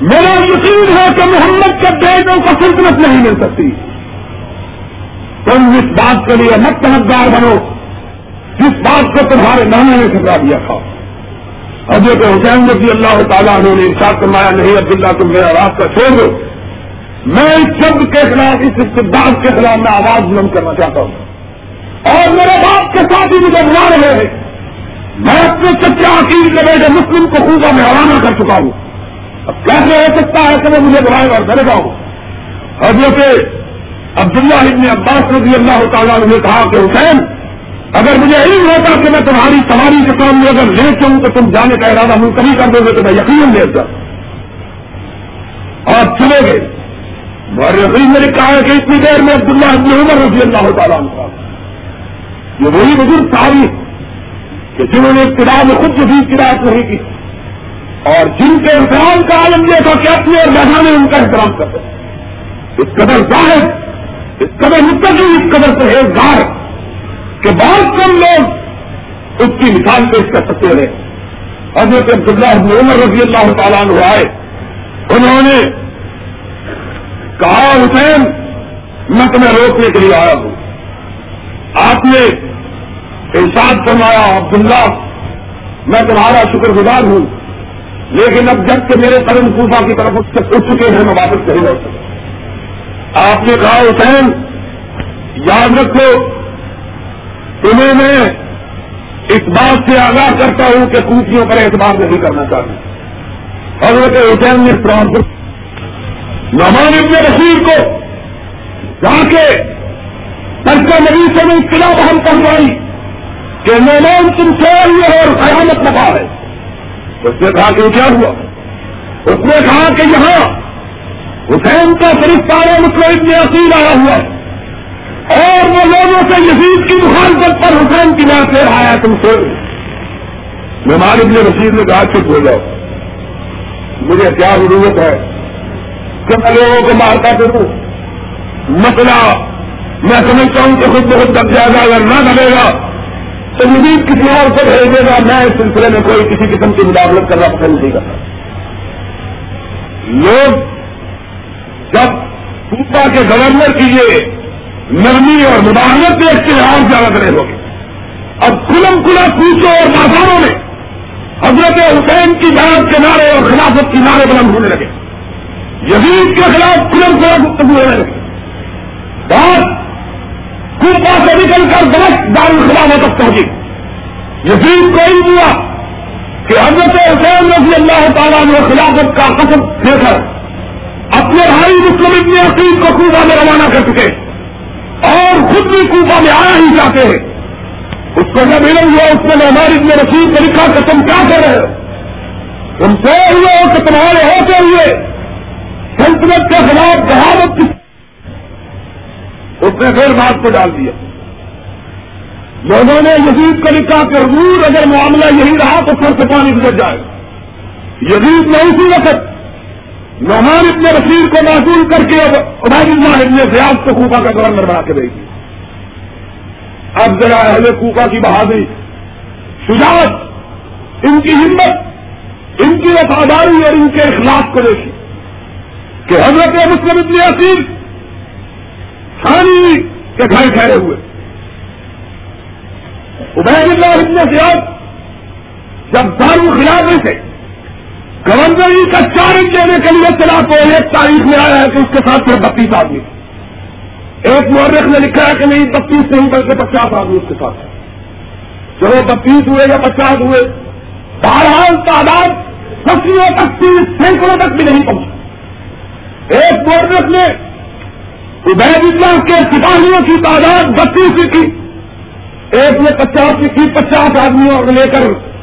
میرا یقین ہے کہ محمد کے بیٹوں کو سلطنت نہیں مل سکتی۔ تم اس بات کے لیے مت حقدار بنو، جس بات کو تمہارے نانے نے سزا دیا تھا۔ ابھی تو حسین رضی اللہ تعالیٰ نے ارشاد فرمایا، نہیں عبداللہ، تم میرا راستہ چھوڑ دو۔ میں اس شبد کے خلاف، اس استداد کے خلاف میں آواز بلند کرنا چاہتا ہوں۔ اور میرے باپ کے ساتھ ہی مجھے بلا رہے ہیں، میں اپنے سچے عقیل کے بیٹے مسلم کو خوبا میں روانہ کر چکا ہوں۔ اب کیسے ہو سکتا ہے کہ وہ مجھے بلائے اور ڈرے گا حضرت عبداللہ ابن عباس رضی اللہ تعالیٰ نے کہا کہ حسین اگر مجھے علم ہوتا کہ میں تمہاری سواری کے کام میں اگر لے چاہوں تو تم جانے کا ارادہ منتقل کر دو گے تو میں یقین لے اور چلے گئے۔ اور نے کہا ہے کہ اتنی دیر میں عبداللہ ابن عمر رضی اللہ تعالیٰ نے یہ وہی بزرگ تاریخ کہ جنہوں نے ابتدا میں خود بھی قرآت نہیں کی اور جن کے احترام کا عالم یہ تھا کہ اپنے اور میدان ان کا احترام کرتے۔ اس قدر ظاہر، اس قدر متقل اس قدر پرہیزگار۔ کہ بہت کم لوگ اس کی مثال پیش کر سکتے رہے حضرت عبداللہ بن عمر رضی اللہ تعالیٰ عنہ آئے۔ انہوں نے کہا، حسین، میں تمہیں روکنے کے لیے آیا ہوں۔ آپ نے ارشاد فرمایا، عبداللہ، میں تمہارا شکر گزار ہوں، لیکن اب جبکہ میرے قدم کوفا کی طرف اٹھ چکے ہیں، میں واپس نہیں لوٹ سکتا آپ نے کہا، حسین، یاد رکھو تمہیں میں اس بات سے آگاہ کرتا ہوں کہ کوفیوں پر اعتبار نہیں کرنا چاہتا حضرت حسین نے نعمان ابن رشید کو جا کے نبی سے میں اطلاع ہم پہنچائی کہ نومان تم سو ہوئے اور قیامت لگا ہے اس نے کہا کہ کیا ہوا؟ اس نے کہا کہ یہاں حسین کا فرستارے مسلم میں اصیل آیا ہوا ہے۔ اور وہ لوگوں سے یزید کی مخالفت پر حسین کی بات سے آیا تم سو میں مالک نے رشید نے کہا، چپ ہو جاؤ۔ مجھے کیا ضرورت ہے؟ کہ میں لوگوں کو مارتا کروں مسئلہ، میں سمجھتا ہوں کہ خود بہت دب جائے گا اگر نہ دبے گا، تو مزید کسی اور سے بھیج دے گا۔ میں اس سلسلے میں کوئی کسی قسم کی مداخلت کرنا پسند نہیں کرتا۔ لوگ جب صوبہ کے گورنر کی یہ نرمی اور مداخلت دیکھتے ہیں اور زیادہ رہے ہوگی۔ اب کلم کلا پوچھو اور بازاروں میں حضرت حسین کی جانب کے نعرے اور خلافت کی نعرے بلند ہونے لگے۔ یزید کے خلاف کلم کلا گفتگو ہونے لگے۔ بات کوپا سے نکل کر غلط دار الخلافہ تک پہنچی۔ یزید کو ہی ہوا کہ حضرت حسین رضی اللہ تعالیٰ نے خلافت کا قسم دے کر اپنے بھائی مسلم ابن عقید کو کوبا میں روانہ کر چکے۔ اور خود بھی کوبا میں آنا ہی چاہتے۔ ہیں اس کو جب علم ہوا، اس نے ہماری ابن رسید نے لکھا کہ تم کیا کر رہے ہو؟ تم سو ہوئے ہو کہ تمہارے ہوتے ہوئے سلطنت کے خلاف بہاوت کی۔ اس نے پھر بات کو ڈال دیا۔ لوگوں نے یزید کو لکھا کہ حضور، اگر معاملہ یہی رہا تو سر سے پانی گزر جائے۔ یزید نے اسی وقت نعمان ابن رشید کو محسوس کر کے عبید اللہ ابن زیاد کو کوفا کا گورنر بنا کے دے گی اب ذرا اہل کوفا کی بہادری، شجاعت، ان کی ہمت، ان کی وفاداری اور ان کے اخلاق کو دیکھی کہ حضرت مسلم ابن عصیر خانی کے گھر ٹھہرے ہوئے۔ عبید اللہ ابن زیاد جب دارو خلاف میں سے گورنر کا چارج دینے کے لیے چلا تو ایک تاریخ میں آیا ہے کہ اس کے ساتھ صرف بتیس آدمی ایک مورخ نے لکھا ہے کہ نہیں، بتیس نہیں، بلکہ پچاس آدمی اس کے ساتھ چلو بتیس ہوئے یا پچاس ہوئے، بہرحال تعداد سسیوں تک، تیس سینکڑوں تک بھی نہیں پہنچی۔ ایک مورخ نے عبید اللہ کے سپاہیوں کی تعداد بتیس کی۔ ایک نے پچاس کی، پچاس آدمیوں کو لے کر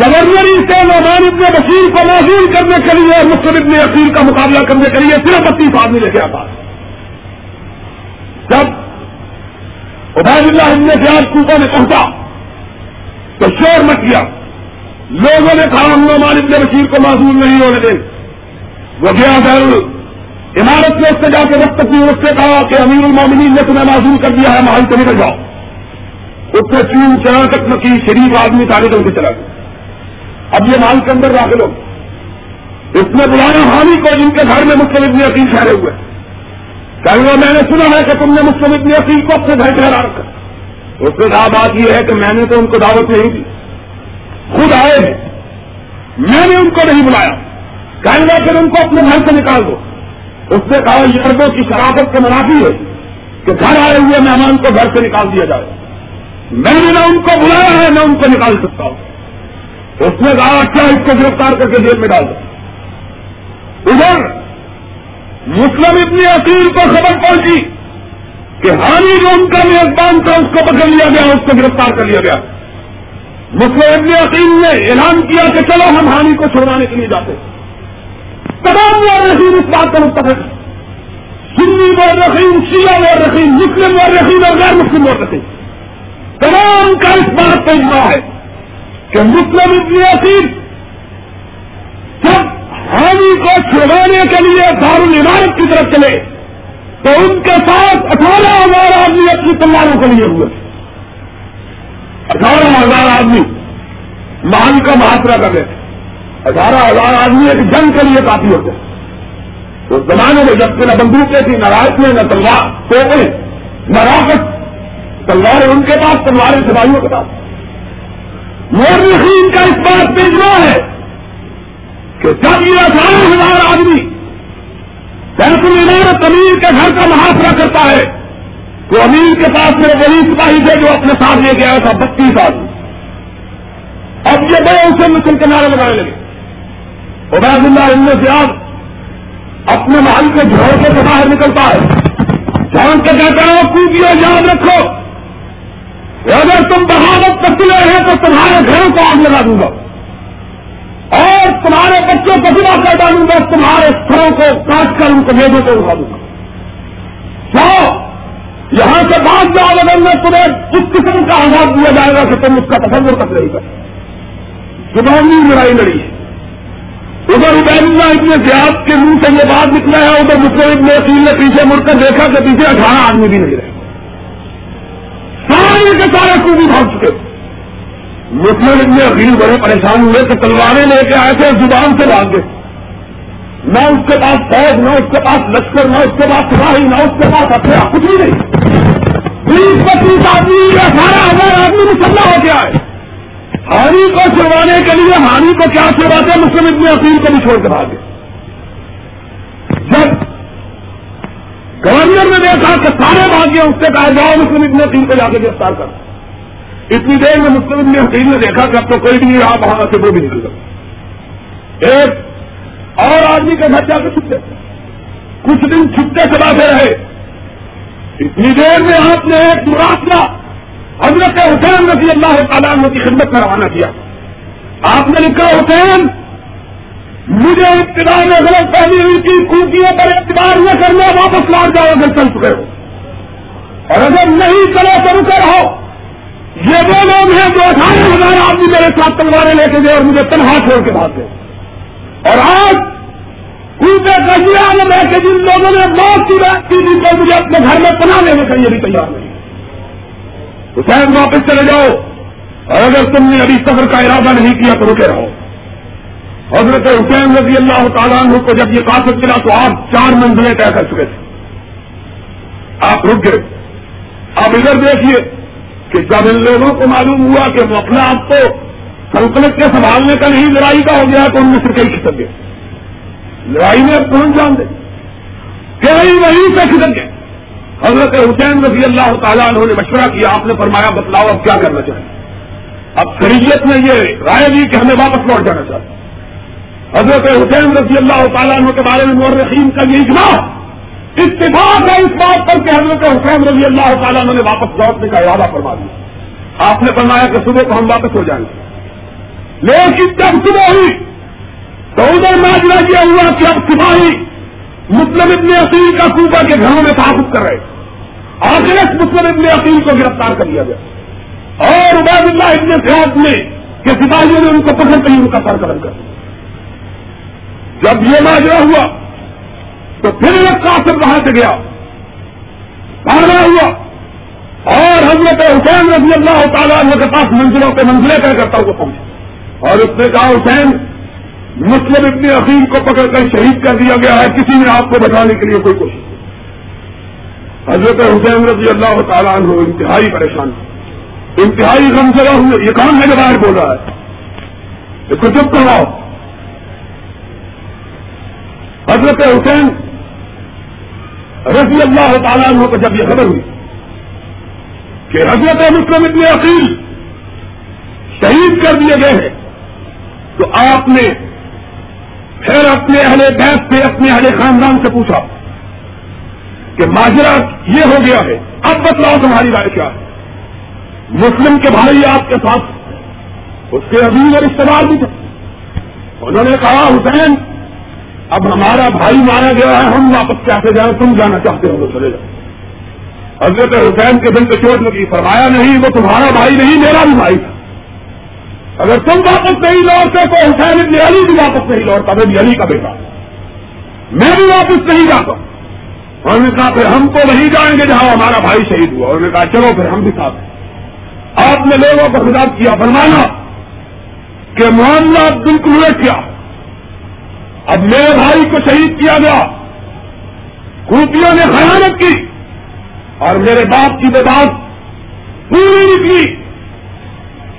گورنری سے نعمان ابن بشیر کو محسوس کرنے کے لیے اور مسلم ابن عقیر کا مقابلہ کرنے کے لیے صرف بتیس آدمی لے کے آتا جب عبید اللہ ابن زیاد کوپا میں پہنچا تو شور مچ گیا۔ لوگوں نے کہا، ہم نعمان ابن بشیر کو محسوس نہیں ہونے دیں۔ وہ گیا در عمارت میں، اس سے جا کے وقت کی، اس سے کہا کہ امیر المومنین نے تمہیں معذور کر دیا ہے محل سے نکل جاؤ اس نے چین چنا تک کی شریف آدمی تاریخ کے چلا گیا اب یہ مال کے اندر داخل ہو۔ اس نے بلایا حامی کو جن کے گھر میں مسلم ابن عقیل ٹھہرے ہوئے۔ کہ میں نے سنا ہے کہ تم نے مسلم ابن عقیل کو اپنے گھر ٹھہرا رکھا۔ اس نے کہا بات یہ ہے کہ میں نے تو ان کو دعوت نہیں دی۔ خود آئے ہیں۔ میں نے ان کو نہیں بلایا۔ کہیں گا پھر ان کو اپنے گھر سے نکال دو۔ اس نے کہا یہ اربوں کی شرافت کے منافی ہے کہ گھر آئے ہوئے مہمان کو گھر سے نکال دیا جائے۔ میں نے نہ ان کو بلایا ہے، نہ ان کو نکال سکتا ہوں۔ اس نے کہا اچھا اس کو گرفتار کر کے جیل میں ڈال دو؟ ادھر، مسلم اتنی عقیل کو خبر پہنچی کہ حامی جو ان کا میزبان تھا، اس کو پکڑ لیا گیا، اس کو گرفتار کر لیا گیا۔ مسلم ابن عقیل نے اعلان کیا کہ چلو ہم حامی کو چھوڑانے کے لیے جاتے ہیں۔ تمام رحیم اس بات کا متفق سنی و رحیم شیعہ و رحیم مسلم و رحیم اور غیر مسلم و رحیم تمام کا اس بات پہ اجماع ہے۔ کہ مسلم ابن عصیر جب حامی کو چھڑوانے کے لیے دار العمارت کی طرف چلے تو ان کے ساتھ اٹھارہ ہزار آدمی اپنی تلواروں کے لیے ہوئے۔ اٹھارہ ہزار آدمی مان کا محاصرہ کر رہے تھے۔ اٹھارہ ہزار آدمی ایک جنگ کے لیے کافی ہوتے اس زمانے میں جب نہ بندوقیں تھی نہ رائفلیں نہ تلوار توپیں نہ راکٹ۔ تلواریں ان کے پاس، تلواریں سپاہیوں کے پاس۔ مورخین کا اس بات پہ اجماع ہے کہ جب یہ اٹھارہ ہزار آدمی بیت العمارت امیر کے گھر کا محاصرہ کرتا ہے، تو امیر کے پاس میرے وہی سپاہی تھے جو اپنے ساتھ لے کے آیا تھا، بتیس آدمی۔ اب یہ بڑے اسے مسلم کے نعرے لگانے لگے۔ عبید اللہ ان سے آپ اپنے محل کے جھوڑے سے باہر نکلتا ہے۔ جان کے کہتا ہے خوبیاں یاد رکھو اگر تم بغاوت کرتے ہیں تو تمہارے گھروں کو آگ لگا دوں گا۔ اور تمہارے بچوں کو بھی کر ڈالوں گا، تمہارے سروں کو کاٹ کر ان کو میدوں کو اٹھا دوں گا۔ سو یہاں سے بات جاؤ، اگر میں تمہیں اس قسم کا آزاد دیا جائے گا کہ تم اس کا تصور کر رہی کر زبانی لڑائی لڑی۔ ہے ادھر عبید اللہ اتنے زیاد کے منہ سے یہ بات نکلا ہے، ادھر مسلم نے پیچھے مڑ کر دیکھا کہ پیچھے اٹھارہ آدمی بھی نہیں رہے۔ سارے کے سارے کو بھی بھاگ چکے۔ مسلم ابن عقیل بڑے پریشان ہوئے کہ تلواریں لے کے آئے تھے، زبان سے بھاگ گئے۔ نہ اس کے پاس فوج، نہ اس کے پاس لشکر، نہ اس کے پاس سپاہی، نہ اس کے پاس ہتھیار، کچھ بھی نہیں۔ بیس پچیس آدمی اٹھارہ ہزار آدمی مسلح ہو گیا ہے۔ ہانی کو چھڑوانے کے لیے، ہانی کو کیا چھڑواتے مسلم ابن عقیل کو بھی چھوڑ کے بھاگے جب گورنر نے دیکھا کہ سارے بھاگے اس سے کہا جاؤ، مسلم ابن عقیل کو جا کے گرفتار کر۔ اتنی دیر میں مسلم ابن عقیل نے دیکھا کہ اب تو کوئی بھی نہیں آپ وہاں سے وہ بھی نکل ایک اور آدمی کے گھر جا کے چھپتے کچھ دن چھپتے چلاتے رہے۔ اتنی دیر میں آپ نے ایک مراسلہ حضرت حسین رضی اللہ تعالیٰ کی خدمت میں روانہ کیا۔ آپ نے لکھا، حسین مجھے ابتدا میں غلط پہلی ہوئی تھی خوبیوں پر اقتدار نہ کرنا واپس لوٹ جاؤ اگر چل چکے ہو۔ اور اگر نہیں چلو تو رکے رہو۔ یہ وہ لوگ ہیں جو اٹھارہ ہزار آدمی میرے ساتھ تلواریں لے کے گئے اور مجھے تنہا چھوڑ کے بھاگ گئے۔ اور آج پورے گزیا میں کہ جن لوگوں نے موت کی بات کی جن کو مجھے اپنے گھر میں پناہ لینے کے لیے بھی تیار نہیں۔ حسین واپس چلے جاؤ۔ اور اگر تم نے ابھی سفر کا ارادہ نہیں کیا تو رکے رہو۔ حضرت حسین رضی اللہ تعالیٰ عنہ کو جب یہ قاصد ملا تو آپ چار منزلیں طے کر چکے تھے۔ آپ رک گئے۔ آپ ادھر دیکھیے کہ جب ان لوگوں کو معلوم ہوا کہ وہ اپنے آپ کو سلطنت کے سنبھالنے کا نہیں، لڑائی کا ہو گیا تو ان میں سے کئی کھسک گئے۔ لڑائی میں اب کون جان دے؟ کئی وہیں سے کھسک گئے۔ حضرت حسین رضی اللہ تعالیٰ انہوں نے مشورہ کیا، آپ نے فرمایا، بتلاؤ اب کیا کرنا چاہیے۔ اب شریعت نے یہ رائے دی کہ ہمیں واپس لوٹ جانا چاہیے۔ حضرت حسین رضی اللہ تعالیٰ عنہ کے بارے میں مورخین کا یہ اجماع اتفاق ہے اس بات پر کہ حضرت حسین رضی اللہ تعالیٰ عنہ نے واپس لوٹنے کا ارادہ فرما دیا۔ آپ نے فرمایا کہ صبح کو ہم واپس ہو جائیں گے۔ لیکن جب صبح ہوئی تو ادھر ماجرا کیا ہوا کہ اب سپاہی مسلم ابن عقیل کا صوبہ کے گھروں میں تعاقب کر رہے آخر مسلم ابن عقیل کو گرفتار کر لیا گیا۔ اور عبید اللہ ابن سیاحت میں کہ سپاہیوں نے ان کو پسند نہیں ان کا سر قدم کر جب یہ ماجرا ہوا تو پھر ایک قاسم وہاں سے گیا بھاگا ہوا۔ اور حضرت حسین رضی اللہ تعالیٰ کے پاس منزلوں پہ منزلیں طے کرتا ہوا پہنچا اور اس نے کہا، حسین، مسلم ابن عقیم کو پکڑ کر شہید کر دیا گیا ہے، کسی نے آپ کو بچانے کے لیے کوئی کوشش حضرت حسین رضی اللہ تعالیٰ عنہ انتہائی پریشان انتہائی غم سے ہوئے، یہ کام میرے باہر بول رہا ہے؟ اس کو چپ کرواؤ۔ حضرت حسین رضی اللہ تعالیٰ عنہ کو جب یہ خبر ہوئی کہ حضرت مسلم ابن عقیل شہید کر دیے گئے ہیں، تو آپ نے پھر اپنے اہل بیس سے، اپنے اہل خاندان سے پوچھا کہ ماجرا یہ ہو گیا ہے، اب بتلاؤ تمہاری رائے کیا ہے۔ مسلم کے بھائی آپ کے ساتھ اس کے عظیم اور استعمال بھی تھے۔ انہوں نے کہا، حسین اب ہمارا بھائی مارا گیا ہے، ہم واپس چاہتے جائیں؟ تم جانا چاہتے ہو تو چلے جاؤ۔ حضرت حسین کے دل پہ چوٹ لگی، فرمایا نہیں، وہ تمہارا بھائی نہیں، میرا بھی بھائی تھا۔ اگر تم واپس نہیں لوٹتے تو حسین ابن علی بھی واپس نہیں لوٹتا میں علی کا بیٹا۔ میں بھی واپس نہیں جاتا۔ انہوں نے کہا، پھر ہم تو نہیں جائیں گے جہاں ہمارا بھائی شہید ہوا۔ انہوں نے کہا، چلو پھر ہم بھی ساتھ آپ نے لوگوں کو خطاب کیا فرمانا کہ معاملہ بالکل الٹ کیا اب میرے بھائی کو شہید کیا گیا۔ خوبیوں نے خیانت کی اور میرے باپ کی بات پوری نکلی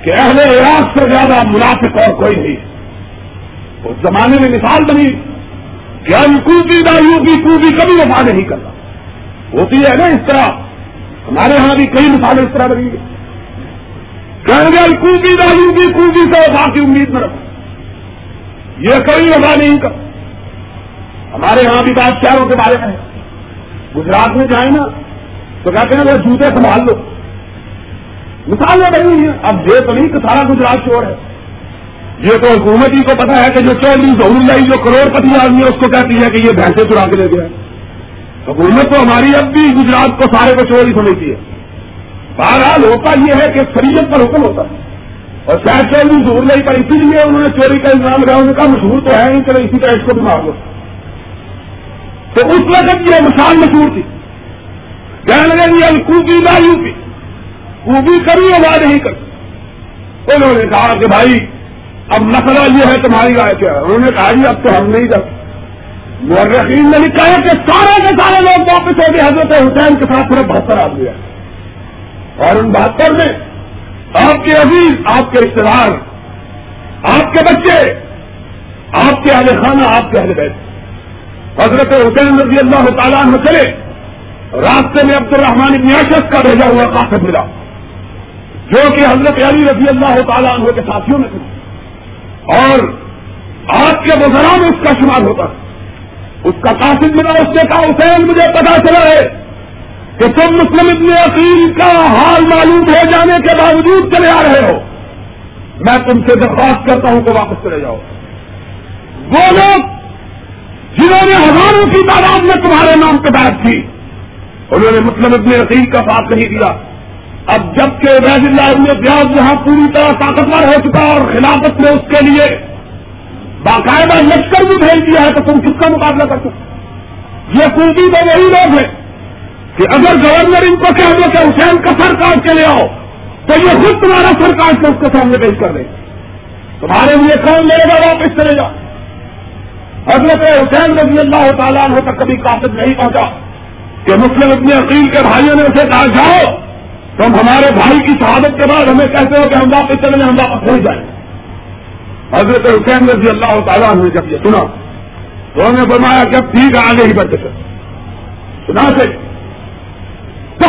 کہ اہل عراق سے زیادہ منافق اور کوئی نہیں۔ اس زمانے میں مثال بنی کہ ہم کوبی دائیوں کی کوبی کبھی وفا نہیں کرتا۔ ہوتی ہے نا اس طرح۔ ہمارے ہاں بھی کئی مثالیں اس طرح بنی کہیں گے کوبی دائیوں کی کوبی سے وفا کی امید میں رکھو۔ یہ کبھی وفا نہیں کر ہمارے ہاں بھی بادشاہوں کے بارے میں؟ گجرات میں جائیں نا، تو کہتے ہیں وہ جوتے سنبھال لو۔ مثال میں بنی ہے اب یہ تو نہیں کہ سارا گجرات چور ہے۔ یہ تو حکومت ہی کو پتا ہے کہ جو چودھری ضرور لائی جو کروڑ پتی آدمی ہے، اس کو کہتی ہے کہ یہ بھینسے چرا کے لے گیا حکومت تو ہماری اب بھی گجرات کو سارے کو چوری سمجھتی ہے۔ بہرحال ہوتا یہ ہے کہ شریعت پر حکم ہوتا ہے۔ اور شاید چودھری ضرور لائی پر اسی لیے انہوں نے چوری کا انتظام لگایا انہوں نے کہا مشہور تو ہے نہیں چلو اسی طرح اس کو بھی لو تو اس وقت یہ مثال مشہور تھی۔ کہنے لگے اب خوبی نہ یو پی خوبی کری یا نہیں کری انہوں نے کہا کہ بھائی، اب مسئلہ یہ ہے، تمہاری رائے کیا انہوں نے کہا جی اب تو ہم نہیں جاتے۔ مرحیم نے لکھا ہے کہ سارے کے سارے لوگ واپس ہو گئے، حضرت حسین کے ساتھ صرف بہتر آدمی ہے۔ اور ان بہتر میں آپ کے عزیز، آپ کے رشتے دار آپ کے بچے، آپ کے اہل خانہ، آپ کے اہل بیٹھے حضرت حسین رضی اللہ تعالیٰ میں چلے راستے میں عبد الرحمان ابن کا بھیجا ہوا قاسم ملا، جو کہ حضرت علی رضی اللہ تعالیٰ عنہ کے ساتھیوں میں تھے۔ اور آج کے بزرا میں اس کا شمار ہوتا۔ اس کا قاسم ملا اس نے کہا، حسین، مجھے پتا چلا ہے کہ تم مسلم ابن عقیل کا حال معلوم ہو جانے کے باوجود چلے آ رہے ہو، میں تم سے درخواست کرتا ہوں کہ واپس چلے جاؤ۔ وہ لوگ جنہوں نے ہزاروں کی تعداد میں تمہارے نام پہ بات کی، انہوں نے مطلب ابن رقیق کا ساتھ نہیں دیا۔ اب جبکہ عبید اللہ ابن پیاز یہاں پوری طرح طاقتور ہو چکا اور خلافت میں اس کے لیے باقاعدہ لشکر بھی بھیج دیا ہے، تو تم کس کا مقابلہ کر سکتے یہ کنٹی تو وہی لوگ ہیں۔ کہ اگر گورنر ان کو کہہ دو کہ حسین کا سر کاٹ کے لے آؤ، تو یہ خود تمہارا سر کاٹ کے اس کے سامنے پیش کر دے۔ تمہارے لیے کون لے گا واپس چلے گا حضرت حسین رضی اللہ تعالیٰ عنہ تک کبھی قاصد نہیں پہنچا کہ مسلم اپنے عقیل کے بھائیوں نے اسے کہا، جاؤ، تم ہمارے بھائی کی شہادت کے بعد ہمیں کہتے ہو کہ ہم واپس چلیں ہم واپس پہنچ جائیں۔ حضرت حسین رضی اللہ تعالیٰ نے جب یہ سنا، تو انہوں نے فرمایا کہ اب ٹھیک ہے آگے ہی بڑھتے سنا سے۔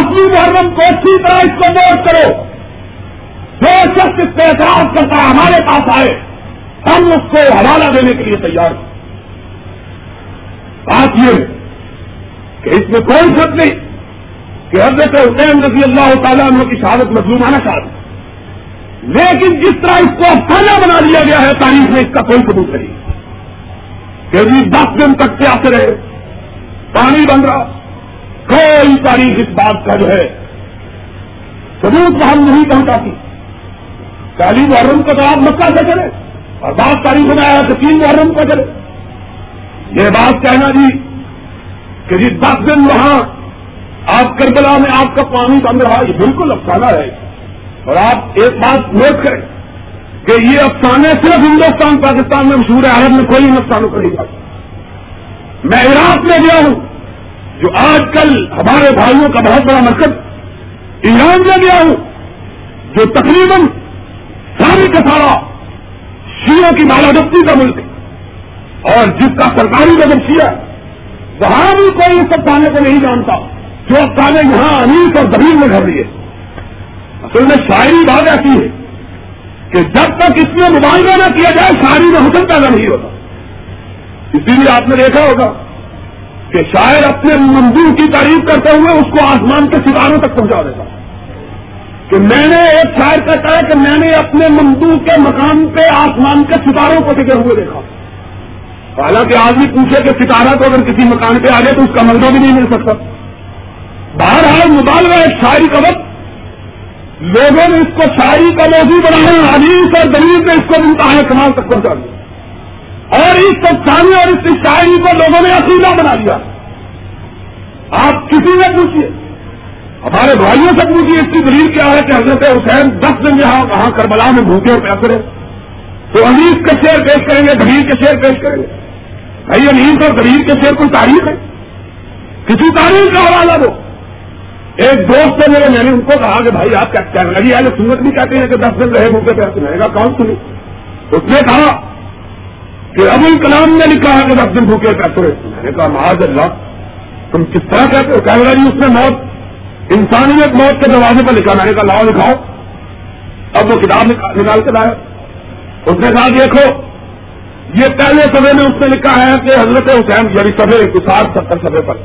تصویر محرم کو اچھی طرح اس کو نوٹ کرو۔ جو شخص اس پہ اعتراض کرتا ہے ہمارے پاس آئے، ہم اس کو حوالہ دینے کے لیے تیار ہیں۔ بات یہ کہ اس میں کوئی شک نہیں کہ حضرت حسین رضی اللہ تعالیٰ عنہ کی شہادت مظلومانہ شہادت لیکن جس طرح اس کو افسانہ بنا دیا گیا ہے، تاریخ میں اس کا کوئی ثبوت نہیں۔ کہ جی دس دن تک کے آتے رہے پانی بن رہا۔ کوئی تاریخ اس بات کا جو ہے ثبوت ہم نہیں پہنچاتی۔ پہلی محرم کو تو آپ مکہ سے چلے اور بات تاریخ میں آیا کہ تین محرم کو چلے۔ یہ بات کہنا جی کہ جی دس دن وہاں آپ کربلا میں آپ کا پانی بند رہا یہ بالکل افسانہ ہے۔ اور آپ ایک بات نوٹ کریں کہ یہ افسانے صرف ہندوستان، پاکستان میں مشہور ہے، عرب میں کوئی افسانوں کا نہیں بات میں عراق میں گیا ہوں۔ جو آج کل ہمارے بھائیوں کا بہت بڑا مرکز ایران میں گیا ہوں، جو تقریباً ساری کا سارا شیوں کی بالادستی کا ملک ہے۔ اور جس کا سرکاری بجٹ کیا وہاں بھی کوئی اس افسانے کو نہیں جانتا جو افسانے یہاں انیس اور زمین میں گھر لیے اصل میں شاعری بات ایسی ہے کہ جب تک اس میں مبالغہ نہ کیا جائے، شاعری میں حسن پیدا نہیں ہوتا۔ اسی لیے آپ نے دیکھا ہوگا کہ شاعر اپنے مندور کی تعریف کرتے ہوئے اس کو آسمان کے ستاروں تک پہنچا دیتا۔ کہ میں نے ایک شاعر کہتا ہے کہ میں نے اپنے مندور کے مقام پہ آسمان کے ستاروں کو ٹکے ہوئے دیکھا۔ حالانکہ آدمی پوچھے کہ ستارہ کو اگر کسی مکان پہ آ جائے تو اس کا ملبہ بھی نہیں مل سکتا۔ بہرحال مبالغہ ایک شاعری کا وقت۔ لوگوں نے اس کو شاعری کا موضوع بنایا، حدیث اور دلیل میں اس کو منتہا کمال تک پہنچا دیا۔ اور اس افسانے اور اس شاعری کو لوگوں نے عقیدہ بنا دیا آپ کسی نے پوچھیے ہمارے بھائیوں سے پوچھیے اس کی دلیل کیا ہے کہ حضرت حسین دس دن یہاں وہاں کربلا میں بھوکے اور پیسے تو انیس کے شعر پیش کریں گے، دلیل کے شعر پیش کریں گے۔ بھائی انیس اور غریب کے شیر کوئی تاریخ ہے؟ کسی تاریخ کا حوالہ دو۔ ایک دوست ہے میرے، میں نے ان کو کہا کہ بھائی، آپ کیا لگی؟ والے سنت بھی کہتے ہیں کہ دس دن رہے موقع پہ میں کہا، کون سنی؟ اس نے کہا کہ ابو کلام نے لکھا ہے کہ دس دن بھوکے پیسے رہے میں نے کہا، معاذ اللہ، تم کس طرح کہتے ہو؟ کہہ رہا جی اس نے موت، انسانیت موت کے دروازے پر لکھا میں نے کہا، لاؤ، لکھاؤ۔ اب وہ کتاب نکال کے لایا۔ اس نے کہا، دیکھو، یہ پہلے سبے میں اس نے لکھا ہے کہ حضرت حسین یعنی سبے کسار ستر سبے پر۔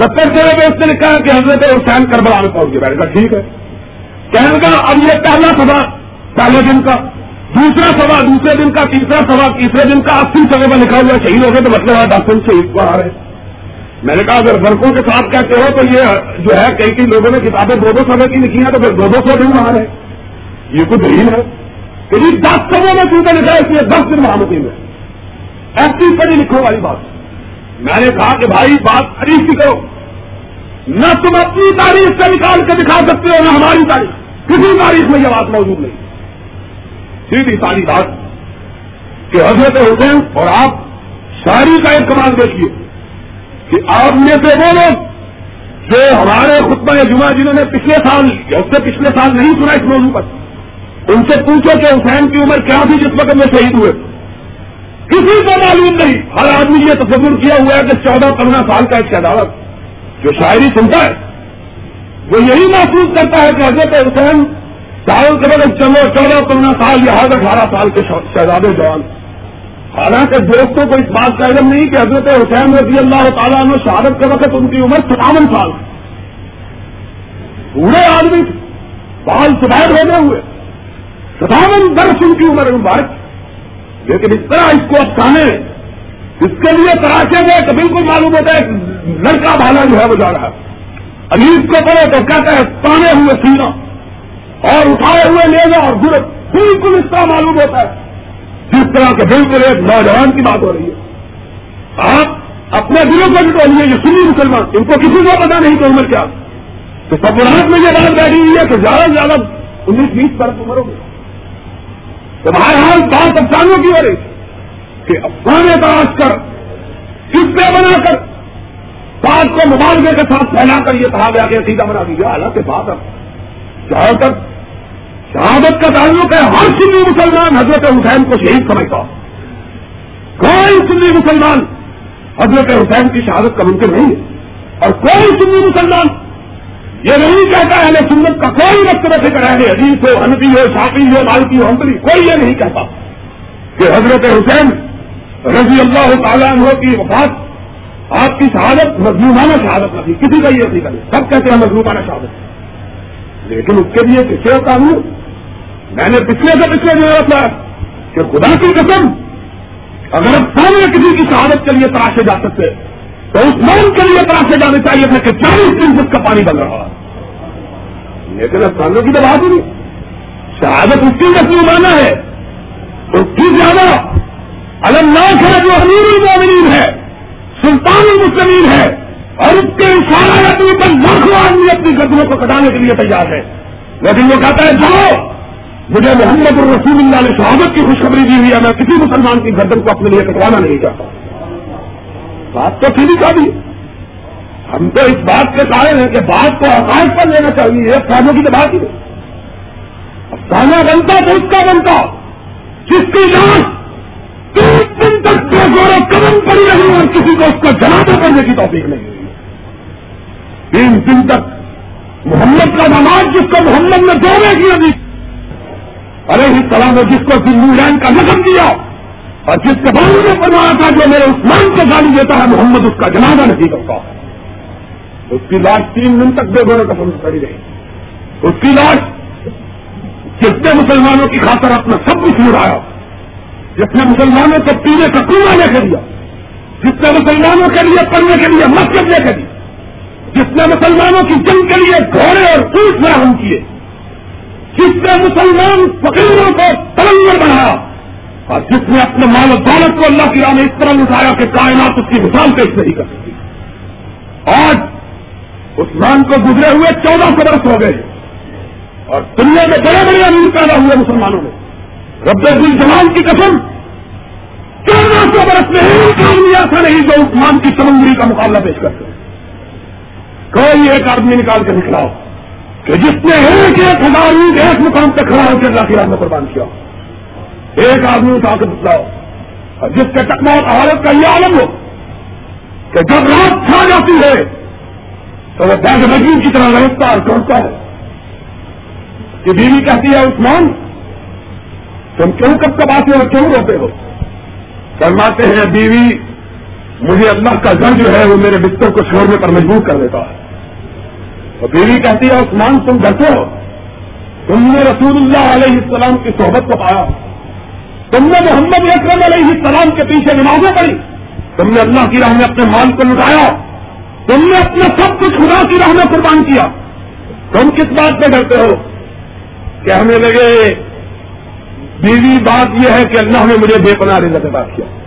ستر سبے میں اس نے لکھا ہے کہ حضرت حسین کربلا میں پہنچ گیا میں نے کہا، ٹھیک ہے۔ کہنے کا اب یہ پہلا سوا پہلے دن کا۔ دوسرا سوا دوسرے دن کا، تیسرا سوا تیسرے دن کا اسی سمے میں لکھا ہوا شہید ہو گئے تو مطلب ہے دس دن شہید کو آ رہے میں نے کہا، اگر برقوں کے ساتھ کہتے ہو تو یہ جو ہے، کئی کئی لوگوں نے کتابیں دو دو سمے کی لکھی ہیں، تو پھر دو دو سو دن آ رہے۔ یہ کچھ دلیل ہے کہ جی دس سمے میں کیونکہ لکھا ہے، اس لیے دس دن محمدی میں ایسی پڑھی لکھو والی بات۔ میں نے کہا کہ بھائی، بات تاریخ کی کرو۔ نہ تم اپنی تاریخ سے نکال کے دکھا سکتے ہو، نہ ہماری تاریخ۔ کسی تاریخ میں یہ بات موجود نہیں۔ سیدھی ساری بات کہ حضرت حسین اور آپ شاعری کا ایک کمال دیکھیے کہ آپ میں سے وہ لوگ جو ہمارے خطبہ جمعہ جنہوں نے پچھلے سال یا اس سے پچھلے سال نہیں سنا اس موضوع پر، ان سے پوچھو کہ حسین کی عمر کیا تھی جس وقت میں شہید ہوئے۔ کسی کو معلوم نہیں، ہر آدمی یہ تصور کیا ہوا ہے کہ چودہ پندرہ سال کا ایک شہداوت جو شاعری سنتا ہے، وہ یہی محسوس کرتا ہے کہ حضرت حسین سال کے بعد چلو چودہ پندرہ سال یا ہر اٹھارہ سال کے شہزادے جوان۔ حالانکہ دوستوں کو اس بات کا علم نہیں کہ حضرت حسین رضی اللہ تعالیٰ نے شہادت کے وقت ان کی عمر ستاون سال۔ پورے آدمی بال سبیر ہونے ہوئے۔ ستاون برس ان کی عمر مبارک۔ لیکن اس طرح اس کو افسانے اس کے لیے تراشے گئے تو بالکل معلوم ہوتا ہے لڑکا بھالا جو ہے وہ جا رہا ہے۔ علیز کو پڑھو تو کہتا ہے، تانے ہوئے سینا اور اٹھائے ہوئے لینا اور گرد بالکل اس طرح معلوم ہوتا ہے۔ جس طرح کے بالکل ایک نوجوان کی بات ہو رہی ہے۔ آپ اپنے دلوں کو بھی یہ سنی مسلمان، ان کو کسی کو پتا نہیں کہ عمر کیا تو سب میں یہ بات بیٹھی ہوئی ہے کہ زیادہ سے زیادہ انیس بیس برس عمر ہوگی تمہارے حال بات افسانوں کی ہو رہی کہ افسانے تلاش کر، قصے بنا کر بات کو مبالغے کے ساتھ پھیلا کر یہ کہا گیا کہ سیدھا بنا دیجیے حالانکہ بات اب جہاں تک شہادت کا تعلق ہے، ہر سنی مسلمان حضرت حسین کو شہید سمجھتا۔ کوئی سنی مسلمان حضرت حسین کی شہادت کا ممکن نہیں ہے۔ اور کوئی سنی مسلمان یہ نہیں کہتا ہے سنت کا کوئی وقت رکھے کر رہے عزیز ہو انبی ہو شاپی ہو، مالکی ہو ہمری کوئی یہ نہیں کہتا کہ حضرت حسین رضی اللہ تعالیٰ عنہ کی وفات آپ کی شہادت مضمومانہ شہادت نہ تھی۔ کسی کا یہ نہیں۔ کرے سب کہتے ہیں مضمومانہ شہادت۔ لیکن اس کے لیے کسی قانون میں نے پچھلے سے پچھلے جو تھا کہ خدا کی قسم اگر اب سامنے کسی کی شہادت کے لیے تراشے جا سکتے تو اس مان کے لیے تراشے جانے چاہیے تھا کہ چالیس دن فٹ کا پانی بن رہا لیکن اب سامنے کی تو بات نہیں۔ شہادت اس کی رسمی مانا ہے، اس کی زیادہ المناک ہے جو امیر المومنین ہے، سلطان المسلمین ہے، اور اس کے اشارہ پر کو کٹانے کے لیے تیار ہے۔ لیکن وہ کہتا ہے، جاؤ، مجھے محمد الرسول اللہ نے شہادت کی خوشخبری دی ہوئی ہے، میں کسی مسلمان کی گردن کو اپنے لیے کٹوانا نہیں چاہتا۔ بات تو پھر بھی دی۔ ہم تو اس بات کے قائل ہیں کہ بات کو آکاش پر لینا چاہیے افسانوں کی تو بات ہی افسانہ بنتا تو اس کا بنتا۔ جس کی جان تین دن تک جو گورو قدم پڑی رہی اور کسی کو اس کو جنازہ کرنے کی توفیق نہیں ہوئی۔ تین دن تک محمد کا نماز جس کو محمد نے دو کی ابھی ارے ہی سلام جس کو لینڈ کا نظم دیا اور جس کے بارے میں بنوایا تھا جو میرے عثمان کو گالی دیتا ہے، محمد اس کا جنازہ نہیں کرتا اس کی لاش تین دن تک بے گھوڑے کا سمجھ کری رہی۔ اس کی لاش جس نے مسلمانوں کی خاطر اپنا سب کچھ مڑایا جس نے مسلمانوں کو پینے کا کنواں لے کے دیا جس نے مسلمانوں کے لیے پڑھنے کے لیے مسجد لے کے دی جس نے مسلمانوں کی جنگ کے لیے گھوڑے اور پوچھ فراہم کیے، جس نے مسلمان فقیروں کو تلنگر بنایا اور جس نے اپنے مال و دولت کو اللہ کی راہ میں اس طرح اٹھایا کہ کائنات اس کی مثال پیش نہیں کر سکتی آج عثمان کو گزرے ہوئے چودہ سو برس ہو گئے، اور دنیا میں بڑے بڑے امیر پیدا ہوئے مسلمانوں میں۔ رب جمال کی قسم، چودہ سو برس میں ایک ایسا نہیں جو عثمان کی سمندری کا مقابلہ پیش کرتے کوئی ایک آدمی نکال کے نکلاؤ کہ جس نے ایک ایک ہزار اینٹ ایک مقام پہ کھڑا ہو کے اللہ کی راہ میں قربان کیا ایک آدمی اٹھا کے بتلاؤ اور جس کے ٹکما حالت کا یہ عالم ہو کہ جب رات چھا جاتی ہے تو وہ بیگ مجین کی طرح رہتا اور کرتا ہے کہ بیوی کہتی ہے، عثمان، تم کیوں کب کب آتے ہو کیوں روتے ہو؟ فرماتے ہیں، بیوی مجھے اللہ کا گھر جو ہے وہ میرے بستر کو چھوڑنے پر مجبور کر دیتا ہے۔ اور بیوی کہتی ہے، عثمان، تم ڈرتے ہو تم نے رسول اللہ علیہ السلام کی صحبت کو پایا۔ تم نے محمد اکرم علیہ السلام کے پیچھے نمازیں پڑی تم نے اللہ کی راہ میں اپنے مال کو لٹایا۔ تم نے اپنا سب کچھ خدا کی راہ میں قربان کیا۔ تم کس بات پہ ڈرتے ہو؟ کہ ہمیں لگے، بیوی، بات یہ ہے کہ اللہ نے مجھے بے پناہ رزت ادا کیا۔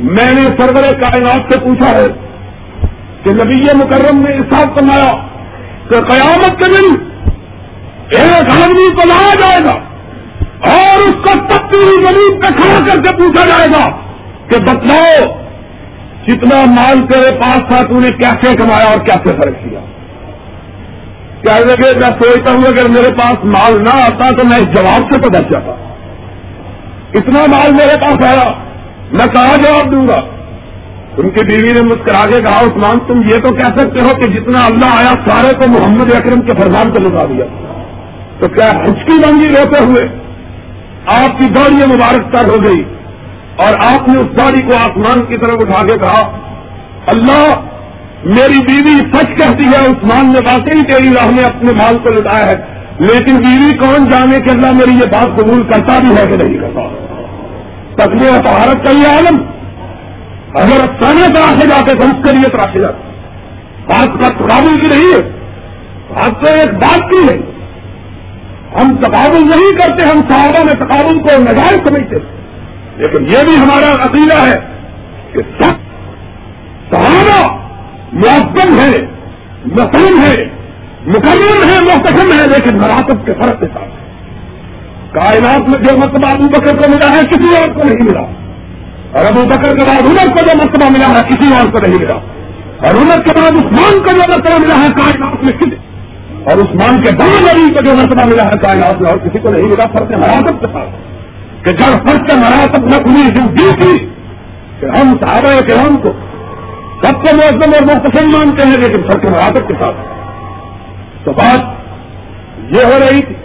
میں نے سرور کائنات سے پوچھا ہے کہ نبی مکرم نے اس فرمایا کہ قیامت کے دن ایک آدمی کو لایا جائے گا اور اس کو تبدیلی پوری زمین پہ کھڑا کر کے پوچھا جائے گا کہ بتلاؤ کتنا مال تیرے پاس تھا، تو نے کیسے کمایا اور کیسے فرق کیا؟ کیا لگے میں سوچتا ہوں اگر میرے پاس مال نہ آتا تو میں اس جواب سے تو بچ جاتا۔ اتنا مال میرے پاس آیا میں کہاں جواب دوں گا؟ ان کی بیوی نے مسکرا کے کہا، عثمان، تم یہ تو کہہ سکتے ہو کہ جتنا اللہ آیا، سارے کو محمد اکرم کے فرمان کو لگا دیا۔ تو کیا ہچکی بنگی روتے ہوئے آپ کی گاڑی مبارک تر ہو گئی اور آپ نے اس گاڑی کو آسمان کی طرف اٹھا کے کہا، اللہ، میری بیوی سچ کہتی ہے، عثمان نے واقعی تیری راہ میں اپنے مال کو لٹایا ہے، لیکن بیوی کون جانے کہ اللہ میری یہ بات قبول کرتا بھی ہے کہ نہیں کرتا؟ تکلیف طہارت کا یہ عالم۔ اگر افسانے تراشے جاتے تو اس کے لیے تراشے جاتے بات کا تقابل کی نہیں ہے۔ بات تو ایک بات کی ہے۔ ہم تقابل نہیں کرتے، ہم صحابہ میں تقابل کو نجائز سمجھتے لیکن یہ بھی ہمارا عقیدہ ہے کہ سب صحابہ معذم ہے مسلم ہے مکمل ہے محتسم ہے لیکن مراکب کے فرق کے ساتھ۔ کائنات میں جو مرتبہ ابو بکر کو ملا ہے، کسی اور کو نہیں ملا۔ اور ابو بکر کے بعد عمر کو جو مرتبہ ملا ہے، کسی اور کو نہیں ملا۔ اور عمر کے بعد عثمان کو جو مرتبہ ملا ہے، کائنات میں کسی۔ اور عثمان کے بعد علی کو جو مرتبہ ملا ہے، کائنات میں اور کسی کو نہیں ملا۔ فرق مراکب کے ساتھ۔ کہ جب فرق کے مراکب نہ کھلی جو دی تھی، کہ ہم صحابہ کے ہم کو سب کو موسم اور محتسم مانتے ہیں، لیکن فرق مراکب کے ساتھ۔ تو بات یہ ہو رہی تھی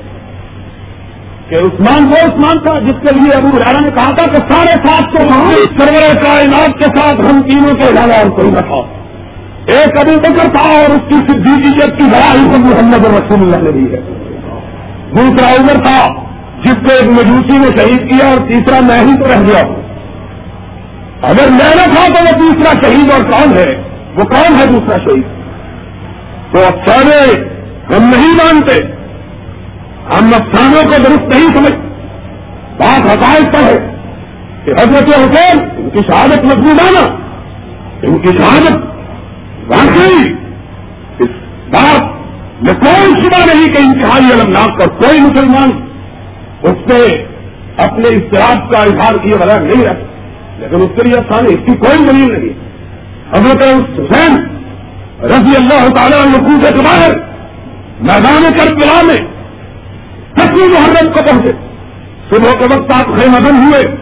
کہ عثمان وہ عثمان تھا جس کے لیے ابو رانا نے کہا تھا کہ ساڑھے سات سو سرور کائنات کے ساتھ ہم تینوں کے علاوہ اور کوئی نہ تھا۔ ایک ابو بکر تھا اور اس کی صدیقیت کی لڑائی کو محمد رسول اللہ نے دی ہے۔ دوسرا عمر تھا جس کو ایک مجوسی نے شہید کیا اور تیسرا میں ہی تو رہ گیا۔ اگر میں نہ تھا تو وہ تیسرا شہید اور کون ہے؟ وہ کون ہے دوسرا شہید؟ تو اچھا افسانے ہم نہیں مانتے۔ ہم افسانوں کو درست نہیں سمجھ بات حقائق پر ہے کہ حضرت حسین ان کی شہادت مضبوطانہ ان کی شہادت واقعی اس بات میں کوئی شبہ نہیں کہ انتہائی المناک پر کوئی مسلمان اس پہ اپنے اشتراک کا اظہار کیے بغیر نہیں رہتا۔ لیکن اس کے لیے آسانی اس کی کوئی دلیل نہیں۔ حضرت حسین رضی اللہ تعالیٰ نقو کے باہر میدان کربلا میں دسویں محرم کو پہنچے۔ صبح کے وقت آپ خیر مدن ہوئے۔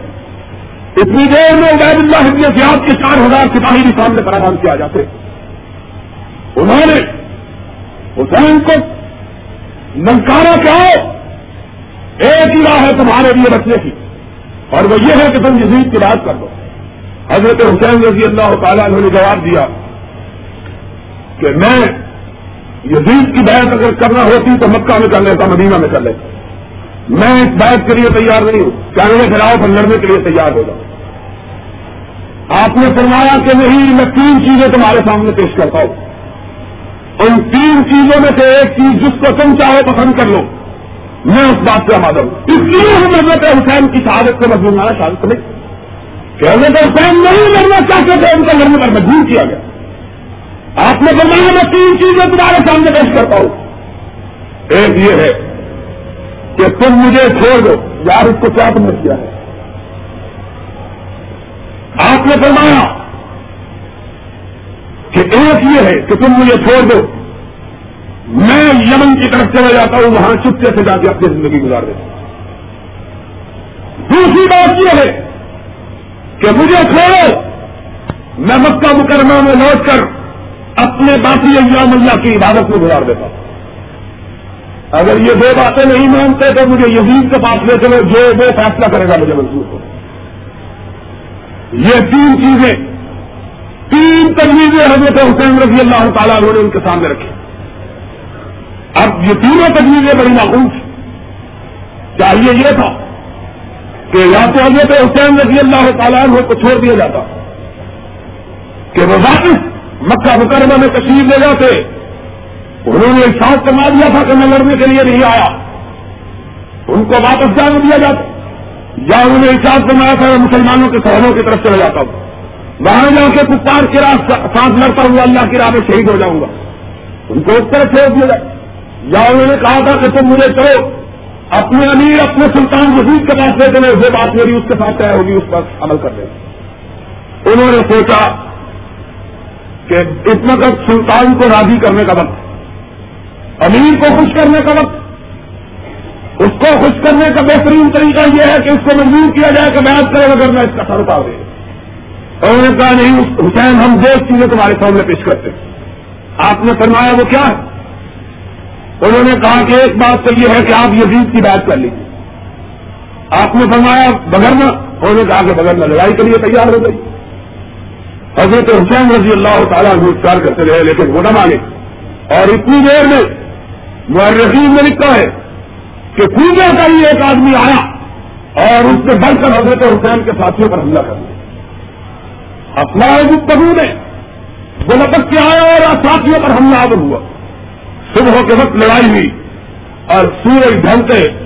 اتنی دیر میں عبید اللہ ابن زیاد کے چار ہزار سپاہی بھی سامنے پراغام کیا جاتے۔ انہوں نے حسین کو ننکارا کیا ایک ہی راہ ہے تمہارے لیے بچنے کی۔ اور وہ یہ ہے کہ تم یزید کی بات کر دو۔ حضرت حسین رضی اللہ تعالیٰ نے جواب دیا کہ میں یزید کی بحث اگر کرنا ہوتی تو مکہ میں کر لیتا، مدینہ میں کر لیتا۔ میں اس بحث کے لیے تیار نہیں ہوں۔ چاہے کے خلاف لڑنے کے لیے تیار ہوگا آپ نے فرمایا کہ نہیں، میں تین چیزیں تمہارے سامنے پیش کرتا ہوں۔ ان تین چیزوں میں سے ایک چیز جس کو تم چاہو پسند کر لو۔ میں اس بات سے آمادہ ہوں۔ اس لیے ہم حضرت حسین کی شہادت سے مضمون آنا شہادت نہیں کہ حضرت حسین نہیں لڑنا چاہتے تھے، ان کو لڑنے پر مجبور کیا گیا۔ آپ نے فرمایا، میں تین چیزیں تمہارے سامنے پیش کرتا ہوں۔ ایک یہ ہے کہ تم مجھے چھوڑ دو۔ یار، اس کو کیا تم نے کیا ہے؟ آپ نے فرمایا کہ ایک یہ ہے کہ تم مجھے چھوڑ دو۔ میں یمن کی طرف چلا جاتا ہوں، وہاں چپتے سے جا کے اپنی زندگی گزار دیتا ہوں۔ دوسری بات یہ ہے کہ مجھے چھوڑو۔ میں مکہ مکرمہ میں لوٹ کر اپنے باقی ایام اللہ کی عبادت میں گزار دیتا اگر یہ دو باتیں نہیں مانتے تو مجھے یزید کے پاس لے چلو، جو وہ فیصلہ کرے گا مجھے منظور ہو۔ یہ تین چیزیں، تین تجویزیں حضرت حسین رضی اللہ تعالیٰ نے ان کے سامنے رکھی۔ اب یہ تینوں تجویزیں بڑی معقول چاہیے یہ تھا کہ یا تو حضرت حسین رضی اللہ تعالیٰ کو چھوڑ دیا جاتا، کہ وہ واپس مکہ مکرمہ میں تشریف لے جاتے، انہوں نے احساس کروا دیا تھا کہ میں لڑنے کے لیے نہیں آیا۔ ان کو واپس جانے دیا جاتا۔ یا انہوں نے احساس کروایا تھا، میں مسلمانوں کے شہروں کی طرف چلا جاتا ہوں۔ وہاں جا کے کپار کی راہ سانس لڑتا ہوں، اللہ کی راہ میں شہید ہو جاؤں گا۔ ان کو اس طرح چھوڑ دیا جائے۔ یا انہوں نے کہا تھا کہ تم مجھے چلو اپنے امیر، اپنے سلطان وزیر کے پاس لے وہ بات میری اس کے ساتھ طے ہوگی، اس پر عمل کر دیں۔ انہوں نے سوچا کہ اس وقت سلطان کو راضی کرنے کا وقت، امیر کو خوش کرنے کا وقت، اس کو خوش کرنے کا بہترین طریقہ یہ ہے کہ اس کو مجبور کیا جائے کہ بیاض کرے اگر میں اس کا سر اتار دے انہوں نے کہا، نہیں حسین، ہم دو چیزیں تمہارے سامنے پیش کرتے آپ نے فرمایا، وہ کیا ہے؟ انہوں نے کہا کہ ایک بات تو یہ ہے کہ آپ یزید کی بات کر لیجیے آپ نے فرمایا بغیر انہوں نے کہا کہ بغیر میں لڑائی کے لیے تیار ہو گئی۔ حضرت حسین رضی اللہ تعالیٰ گرفتار کرتے رہے، لیکن وہ نہ مانے۔ اور اتنی دیر میں مرحیم نے لکھا ہے کہ پوجا کا ہی ایک آدمی آیا اور اس سے بڑھ کر حضرت حسین کے ساتھیوں پر حملہ کر دیا۔ اپنا گفتگو میں وہ لپک کے آیا اور ساتھیوں پر حملہ آدر ہوا۔ صبح کے وقت لڑائی ہوئی اور سورج ڈھنگتے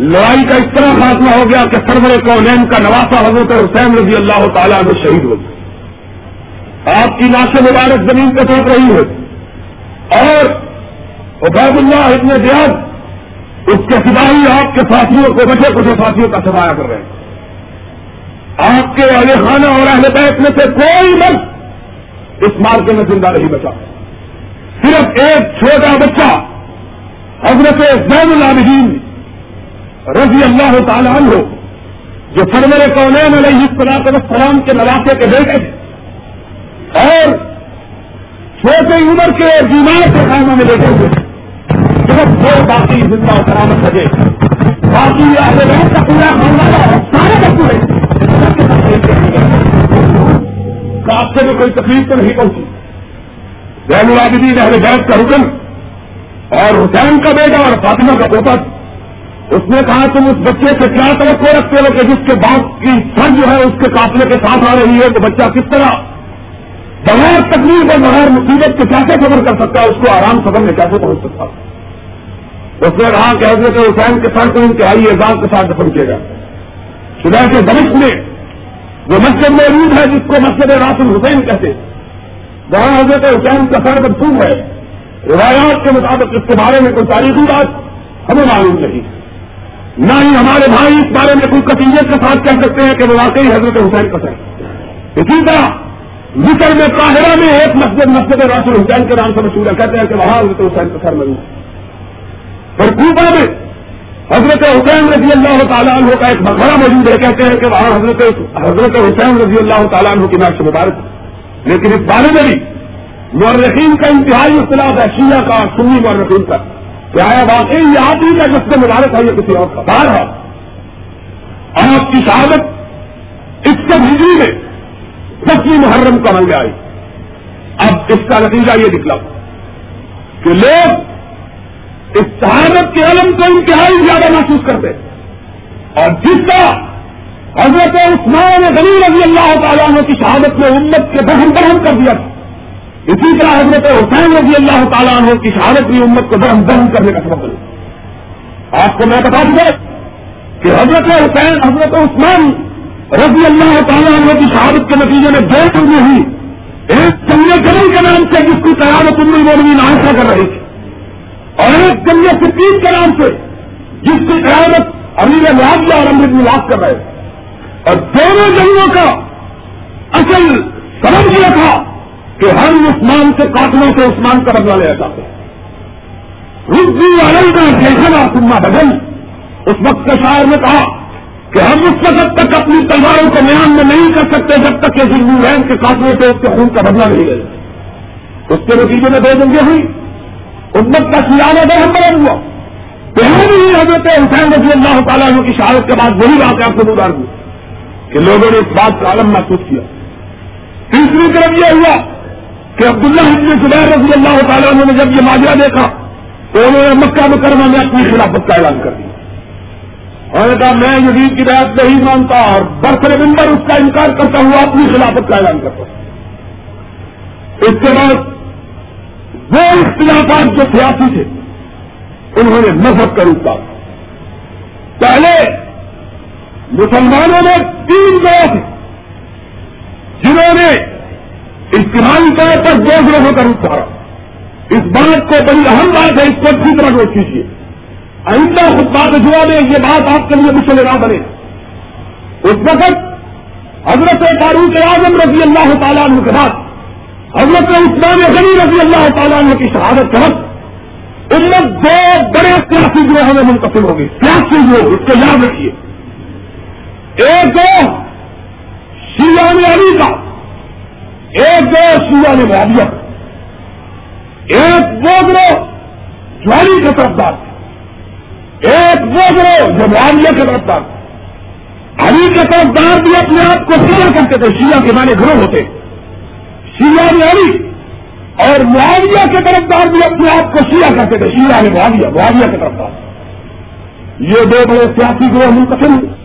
لڑائی کا اس طرح خاتمہ ہو گیا کہ سرور کونین کا نواسا حضرت حسین رضی اللہ تعالیٰ میں شہید ہو گیا۔ آپ کی ناش مبارک زمین پہ سوچ رہی ہے۔ اور عبید اللہ اتنے دیاد اس کے سپاہی آپ کے ساتھیوں کو بچے کچھ ساتھیوں کا سفایا کر رہے ہیں۔ آپ کے اہل خانہ اور اہل بیت میں سے کوئی مرد اس مارکے میں زندہ نہیں بچا۔ صرف ایک چھوٹا بچہ حضرت زین العابدین رضی اللہ تعالیٰ عنہ، جو سرور کونین علیہ السلام السلام کے نواسے کے بیٹے تھے اور چھوٹے عمر کے بیمار کے خانہ میں بیٹھے ہوئے صرف دو باقی زندہ سلامت لگے باقی آگے کا پورا خاندان سارے بچے راستے میں کوئی تکلیف تو نہیں پہنچی۔ زین العابدین اہل بیت کا رکن اور حسین کا بیٹا اور فاطمہ کا پوتا۔ اس نے کہا، تم اس بچے سے کیا توقع رکھتے ہو کہ جس کے باپ کی سر جو ہے، اس کے قافلے کے ساتھ آ رہی ہے؟ تو بچہ کس طرح بغیر تکلیف اور بغیر مصیبت کے کیسے خبر کر سکتا ہے؟ اس کو آرام سفر میں کیسے پہنچ سکتا اس نے کہا کہ حضرت حسین کے سر کو انتہائی اعزاز کے ساتھ دفن کیا گیا۔ صبح کے دمش میں جو مسجد موجود ہے جس کو مسجد راسل الحسین کہتے وہاں حضرت حسین کا سر منسوخ ہے۔ روایات کے مطابق اس کے بارے میں کوئی تاریخی بات ہمیں معلوم نہیں۔ نہ ہی ہمارے بھائی اس بارے میں کوئی کثیت کے ساتھ کہہ سکتے ہیں کہ وہ واقعی حضرت حسین کا سر اسی طرح مصر میں قاہرہ میں ایک مسجد مسجد راسل حسین کے نام سے مشہور ہے، کہتے ہیں کہ وہاں حضرت حسین کا سر موجود اور کوپا میں حضرت حسین رضی اللہ تعالیٰ عنہ کا ایک مقبرہ موجود ہے، کہتے ہیں کہ وہاں حضرت حضرت حسین رضی اللہ تعالیٰ عنہ کی نقش مبارک لیکن اس بارے میں بھی مورخین کا انتہائی اختلاف ہے، شیعہ کا، سنی مورخین کا۔ کیا ہے واقعی یہ آپ ہی کا جس مبارک ہے یہ کسی اور کا؟ بار ہے آپ کی شہادت اس سے ہندی میں دسویں محرم کا بن آئی۔ اب اس کا نتیجہ یہ نکلا کہ لوگ اس شہادت کے علم کو انتہائی زیادہ محسوس کرتے اور جس کا حضرت عثمان غنی رضی اللہ تعالیٰ عنہ کی شہادت میں امت کے بہن بہن کر دیا تھا، اسی طرح حضرت حسین رضی اللہ تعالیٰ عنہ کی شہادت بھی امت کو بہن بہن کرنے کا سبب بنے آپ کو میں بتا دوں کہ حضرت حسین، حضرت عثمان رضی اللہ تعالیٰ عنہ کی شہادت کے نتیجے میں دو چیزیں ہوئی۔ ایک جنگ جمل کے نام سے جس کی قیادت عمری مولوی ناشا کر رہی تھی۔ اور ایک جنگ سکیم کے نام سے جس کی قیادت امیر معاویہ اور امرت ملاق کر رہے تھے اور دونوں جنگوں کا اصل سبب یہ تھا کہ ہر عثمان کے قاتلوں سے عثمان کا بدلا لیا جاتا رزی عرل کا دیکھنا سننا بدل اس وقت کے شاعر نے کہا کہ ہم اس وقت تک اپنی تلواروں کو میان میں نہیں کر سکتے جب تک کہ ضرور رین کے قاتلوں سے اس کے خون کا بدلا نہیں لے اس کے نتیجے میں دو جنگیں ہوئی امت کا سیاح ہم بدل ہوا پہلے ہی حضرت حسین رضی اللہ تعالیٰ کی شہادت کے بعد وہی بات آپ کو گزار دی کہ لوگوں نے اس بات کا عالم محسوس کیا۔ تیسری طرف یہ ہوا کہ عبداللہ ابن زبیر رضی اللہ تعالیٰ نے جب یہ ماجرا دیکھا تو انہوں نے مکہ مکرمہ میں اپنی خلافت کا اعلان کر دیا۔ اور کہا میں یزید کی رعایت نہیں مانتا اور برسر ممبر اس کا انکار کرتا ہوا اپنی خلافت کا اعلان کرتا ہوں۔ اس کے بعد وہ اختلافات جو سیاسی تھے، انہوں نے مذہب کا روپ ڈالا پہلے مسلمانوں میں تین گروہ تھے، جنہوں نے اجتماعی طور پر دو گروہوں کا روپ ڈالا اس بات کو بڑی اہم بات ہے، اس کو اچھی طرح نوٹ کیجیے آئندہ خود بات میں یہ بات آپ کے لیے مشکل نہ بنے۔ اس وقت حضرت فاروق اعظم رضی اللہ تعالیٰ عنہ کے بعد، حضرت عثمان غنی رضی اللہ تعالیٰ عنہ کی شہادت کے وقت امت دو بڑے سیاسی گروہوں میں منتقل ہوگی سیاسی گروہ، اس کو یاد رکھیے۔ ایک دو شیعہ علی کا، ایک دو شیعہ معاویہ ایک وہ گروہ جواری کے طرف دار ایک وہ گروہ جو معاویہ کے طرف دار علی کے طرف دار بھی اپنے آپ کو سیاح کرتے تھے، شیعہ کے معنی گروہ ہوتے۔ شیعہ نے علی اور معاویہ کے طرف دار بھی اپنے آپ کو شیعہ کرتے تھے، شیعہ نے معاویہ معاویہ کے طرف دار۔ یہ دو بڑے سیاسی گروہ منتقل ہوئے۔